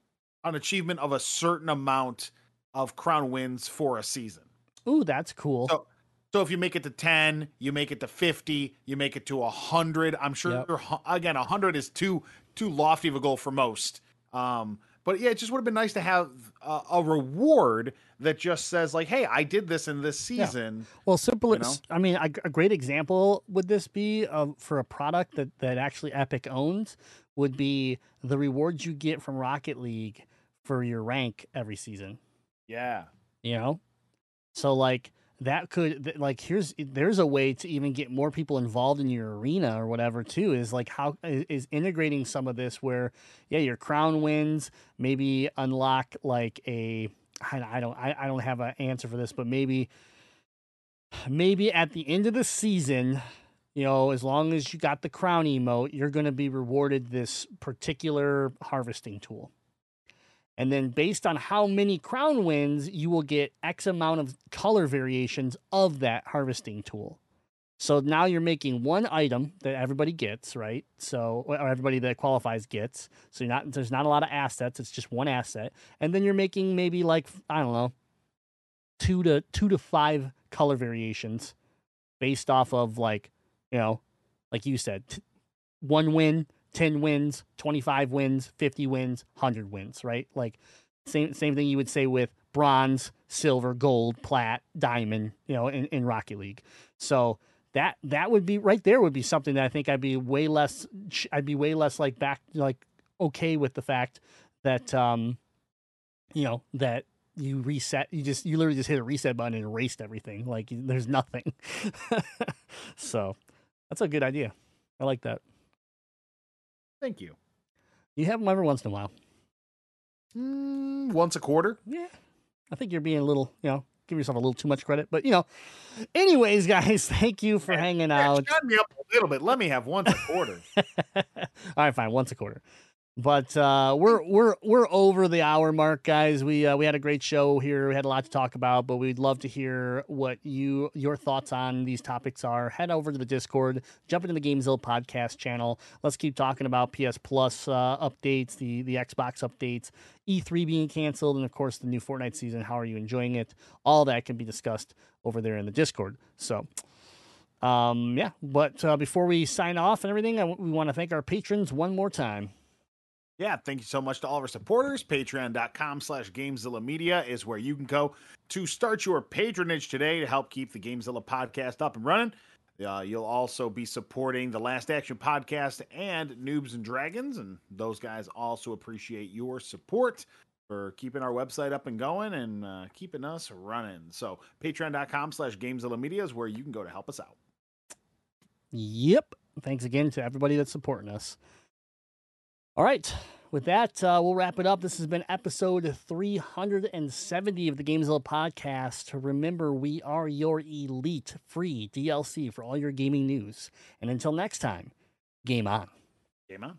[SPEAKER 7] an achievement of a certain amount of crown wins for a season.
[SPEAKER 6] Ooh, that's cool.
[SPEAKER 7] So, so if you make it to 10, you make it to 50, you make it to 100. I'm sure
[SPEAKER 6] Yep.
[SPEAKER 7] again 100 is too too lofty of a goal for most. Um but yeah, it just would have been nice to have a, a reward that just says like, "Hey, I did this in this
[SPEAKER 6] Yeah.
[SPEAKER 7] season."
[SPEAKER 6] Well, simple.
[SPEAKER 7] You know?
[SPEAKER 6] I mean, a, a great example would this be of for a product that that actually Epic owns would be the rewards you get from Rocket League for your rank every season.
[SPEAKER 7] Yeah.
[SPEAKER 6] You know, so like that could like here's there's a way to even get more people involved in your arena or whatever too is like how is integrating some of this where yeah your crown wins maybe unlock like a i don't I, don't have an answer for this but maybe maybe at the end of the season you know as long as you got the crown emote you're going to be rewarded this particular harvesting tool and then based on how many crown wins, you will get X amount of color variations of that harvesting tool. So now you're making one item that everybody gets, right? So or everybody that qualifies gets. So you're not there's not a lot of assets, it's just one asset. And then you're making maybe like I don't know, two to two to five color variations based off of like, you know, like you said, t- one win, 10 wins, 25 wins, 50 wins, 100 wins, right? Like same same thing you would say with bronze, silver, gold, plat, diamond, you know, in, in Rocket League. So that that would be right there would be something that I think I'd be way less I'd be way less like back like okay with the fact that um you know that you reset you just you literally just hit a reset button and erased everything like there's nothing so that's a good idea i like that
[SPEAKER 7] Thank you.
[SPEAKER 6] you have them every once in a while
[SPEAKER 7] Mm, once a quarter.
[SPEAKER 6] yeah i think you're being a little you know give yourself a little too much credit but you know anyways guys thank you for hanging
[SPEAKER 7] Yeah,
[SPEAKER 6] out
[SPEAKER 7] shut me up a little bit. Let me have once a quarter.
[SPEAKER 6] All right, fine, once a quarter. But uh, we're we're we're over the hour mark, guys. We uh, we had a great show here. We had a lot to talk about, but we'd love to hear what you your thoughts on these topics are. Head over to the Discord, jump into the Gamezilla podcast channel. Let's keep talking about PS Plus uh, updates, the the Xbox updates, E3 being canceled, and of course the new Fortnite season. How are you enjoying it? All that can be discussed over there in the Discord. So. Um, yeah, but uh, before we sign off and everything, we want to thank our patrons one more time.
[SPEAKER 7] Yeah, thank you so much to all of our supporters. Patreon.com slash Gamezilla Media is where you can go to start your patronage today to help keep the Gamezilla podcast up and running. Uh, you'll also be supporting the Last Action podcast and Noobs and Dragons, and those guys also appreciate your support for keeping our website up and going and uh, keeping us running. So, patreon.com slash Gamezilla Media is where you can go to help us out.
[SPEAKER 6] Yep. Thanks again to everybody that's supporting us. All right. With that, uh, we'll wrap it up. This has been episode 370 of the Gamezilla podcast. Remember, we are your elite free DLC for all your gaming news. And until next time, game on.
[SPEAKER 7] Game on.